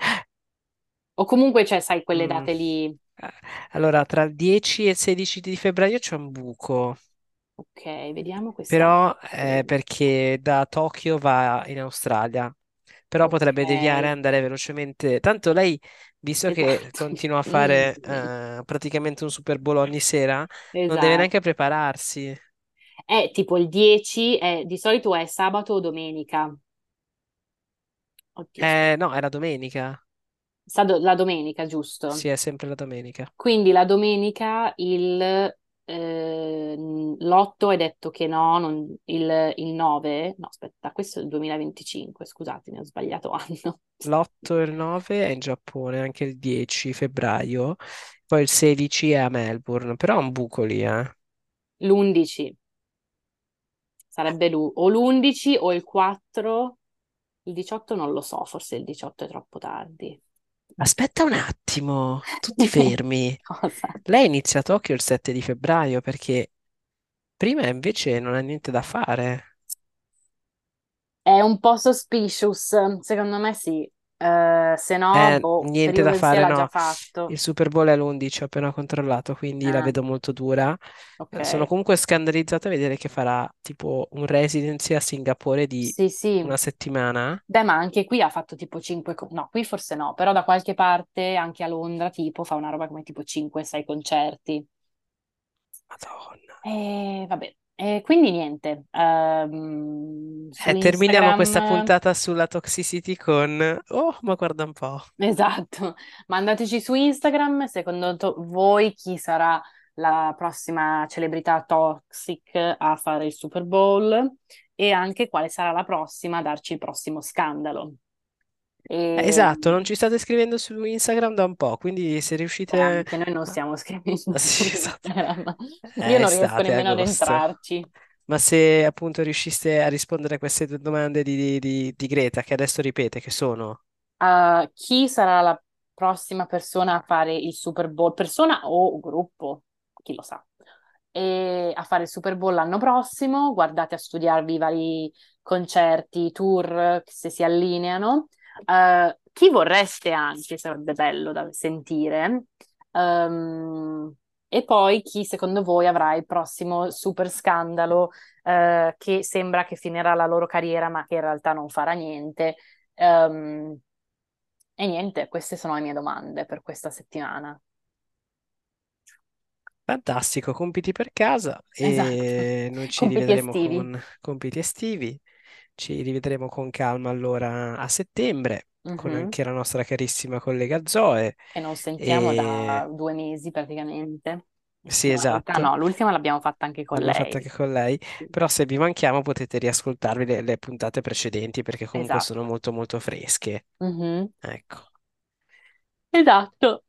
B: O comunque, cioè, sai, quelle
C: Mm.
B: date lì.
C: Eh, Allora, tra il 10 e il 16 di febbraio c'è un buco,
B: Ok, vediamo quest'anno.
C: però è perché da Tokyo va in Australia, però
B: Ok,
C: potrebbe deviare e andare velocemente. Tanto lei, visto che
B: esatto.
C: continua a fare eh, praticamente un Super Bowl ogni sera, non deve
B: esatto.
C: neanche prepararsi.
B: È tipo il 10, è- di solito è sabato o domenica. Oddio.
C: Eh, no, è la domenica.
B: Do- la domenica, giusto?
C: Sì, è sempre la domenica.
B: Quindi la domenica il, eh, l'8 hai detto che no, non- il, il 9, no aspetta, questo è il 2025, scusatemi, ho sbagliato anno.
C: L'8 e il 9 è in Giappone, anche il 10 febbraio, poi il 16 è a Melbourne, però è un buco lì, eh.
B: L'11 sarebbe l'u- o l'11 o il 4, il 18 non lo so, forse il 18 è troppo tardi.
C: Aspetta un attimo, tutti fermi.
B: Cosa?
C: Lei inizia a Tokyo il 7 di febbraio perché prima invece non ha niente da fare.
B: È un po' suspicious, secondo me sì. Eh, se no,
C: Eh,
B: boh,
C: niente da fare,
B: l'ha già
C: no.
B: fatto.
C: Il Super Bowl è l'11, ho appena controllato, quindi la
B: Ah,
C: vedo molto dura. Eh, Sono comunque scandalizzata a vedere che farà tipo un residency a Singapore di
B: Sì, sì.
C: una settimana.
B: Beh, ma anche qui ha fatto tipo 5, no, qui forse no, però da qualche parte, anche a Londra, tipo, fa una roba come tipo 5-6 concerti.
C: Madonna.
B: E vabbè, e quindi niente, ehm, su
C: Eh, terminiamo questa
B: Instagram,
C: puntata sulla toxicity con... Oh, ma guarda un po'.
B: esatto, mandateci su Instagram, secondo to- voi chi sarà la prossima celebrità toxic a fare il Super Bowl e anche quale sarà la prossima a darci il prossimo scandalo.
C: Eh,
B: E,
C: esatto, non ci state scrivendo su Instagram da un po', quindi se riuscite...
B: anche noi non stiamo scrivendo
C: Ah,
B: su
C: Sì, esatto.
B: Instagram, io
C: È
B: non riesco nemmeno ad
C: agosto.
B: entrarci.
C: Ma se appunto riusciste a rispondere a queste due domande di, di- di- di Greta, che adesso ripete, che sono...
B: Uh, chi sarà la prossima persona a fare il Super Bowl? Persona o gruppo? Chi lo sa. E a fare il Super Bowl l'anno prossimo, guardate a studiarvi i vari concerti, tour, se si allineano. Uh, chi vorreste anche, sarebbe bello da sentire. Um, e poi chi secondo voi avrà il prossimo super scandalo eh, che sembra che finirà la loro carriera, ma che in realtà non farà niente. Um, e niente, queste sono le mie domande per questa settimana.
C: Fantastico, compiti per casa
B: Esatto,
C: e noi ci
B: compiti
C: rivedremo
B: estivi.
C: con compiti estivi. Ci rivedremo con calma allora a settembre con
B: Mhm.
C: anche la nostra carissima collega Zoe.
B: Che non sentiamo da
C: E
B: due mesi praticamente.
C: sì,
B: No, in realtà
C: esatto,
B: no, l'ultima l'abbiamo fatta anche con
C: l'abbiamo fatta
B: lei.
C: anche con lei. Però se vi manchiamo potete riascoltarvi le, le puntate precedenti perché comunque sono
B: Esatto.
C: molto molto fresche.
B: Mhm.
C: Ecco.
B: Esatto.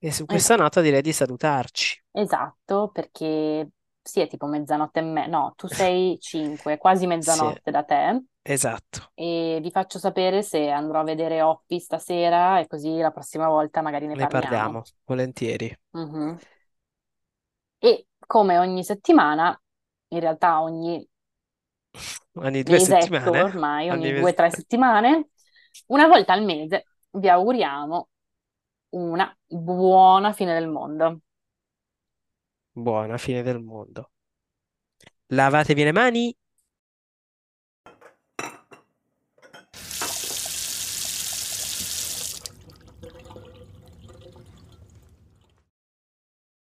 C: E su questa
B: Esatto.
C: nota direi di salutarci.
B: Esatto, perché sì, è tipo mezzanotte e mezza, no, tu sei cinque, quasi
C: Sì,
B: mezzanotte da te.
C: esatto.
B: E vi faccio sapere se andrò a vedere Oppi stasera e così la prossima volta magari ne
C: Ne
B: parliamo.
C: parliamo, volentieri.
B: Mhm. E come ogni settimana, in realtà ogni
C: Ogni due
B: mesetto
C: settimane?
B: ormai,
C: Ogni
B: ogni due o tre settimane, una volta al mese vi auguriamo una buona fine del mondo.
C: Buona fine del mondo. Lavatevi le mani.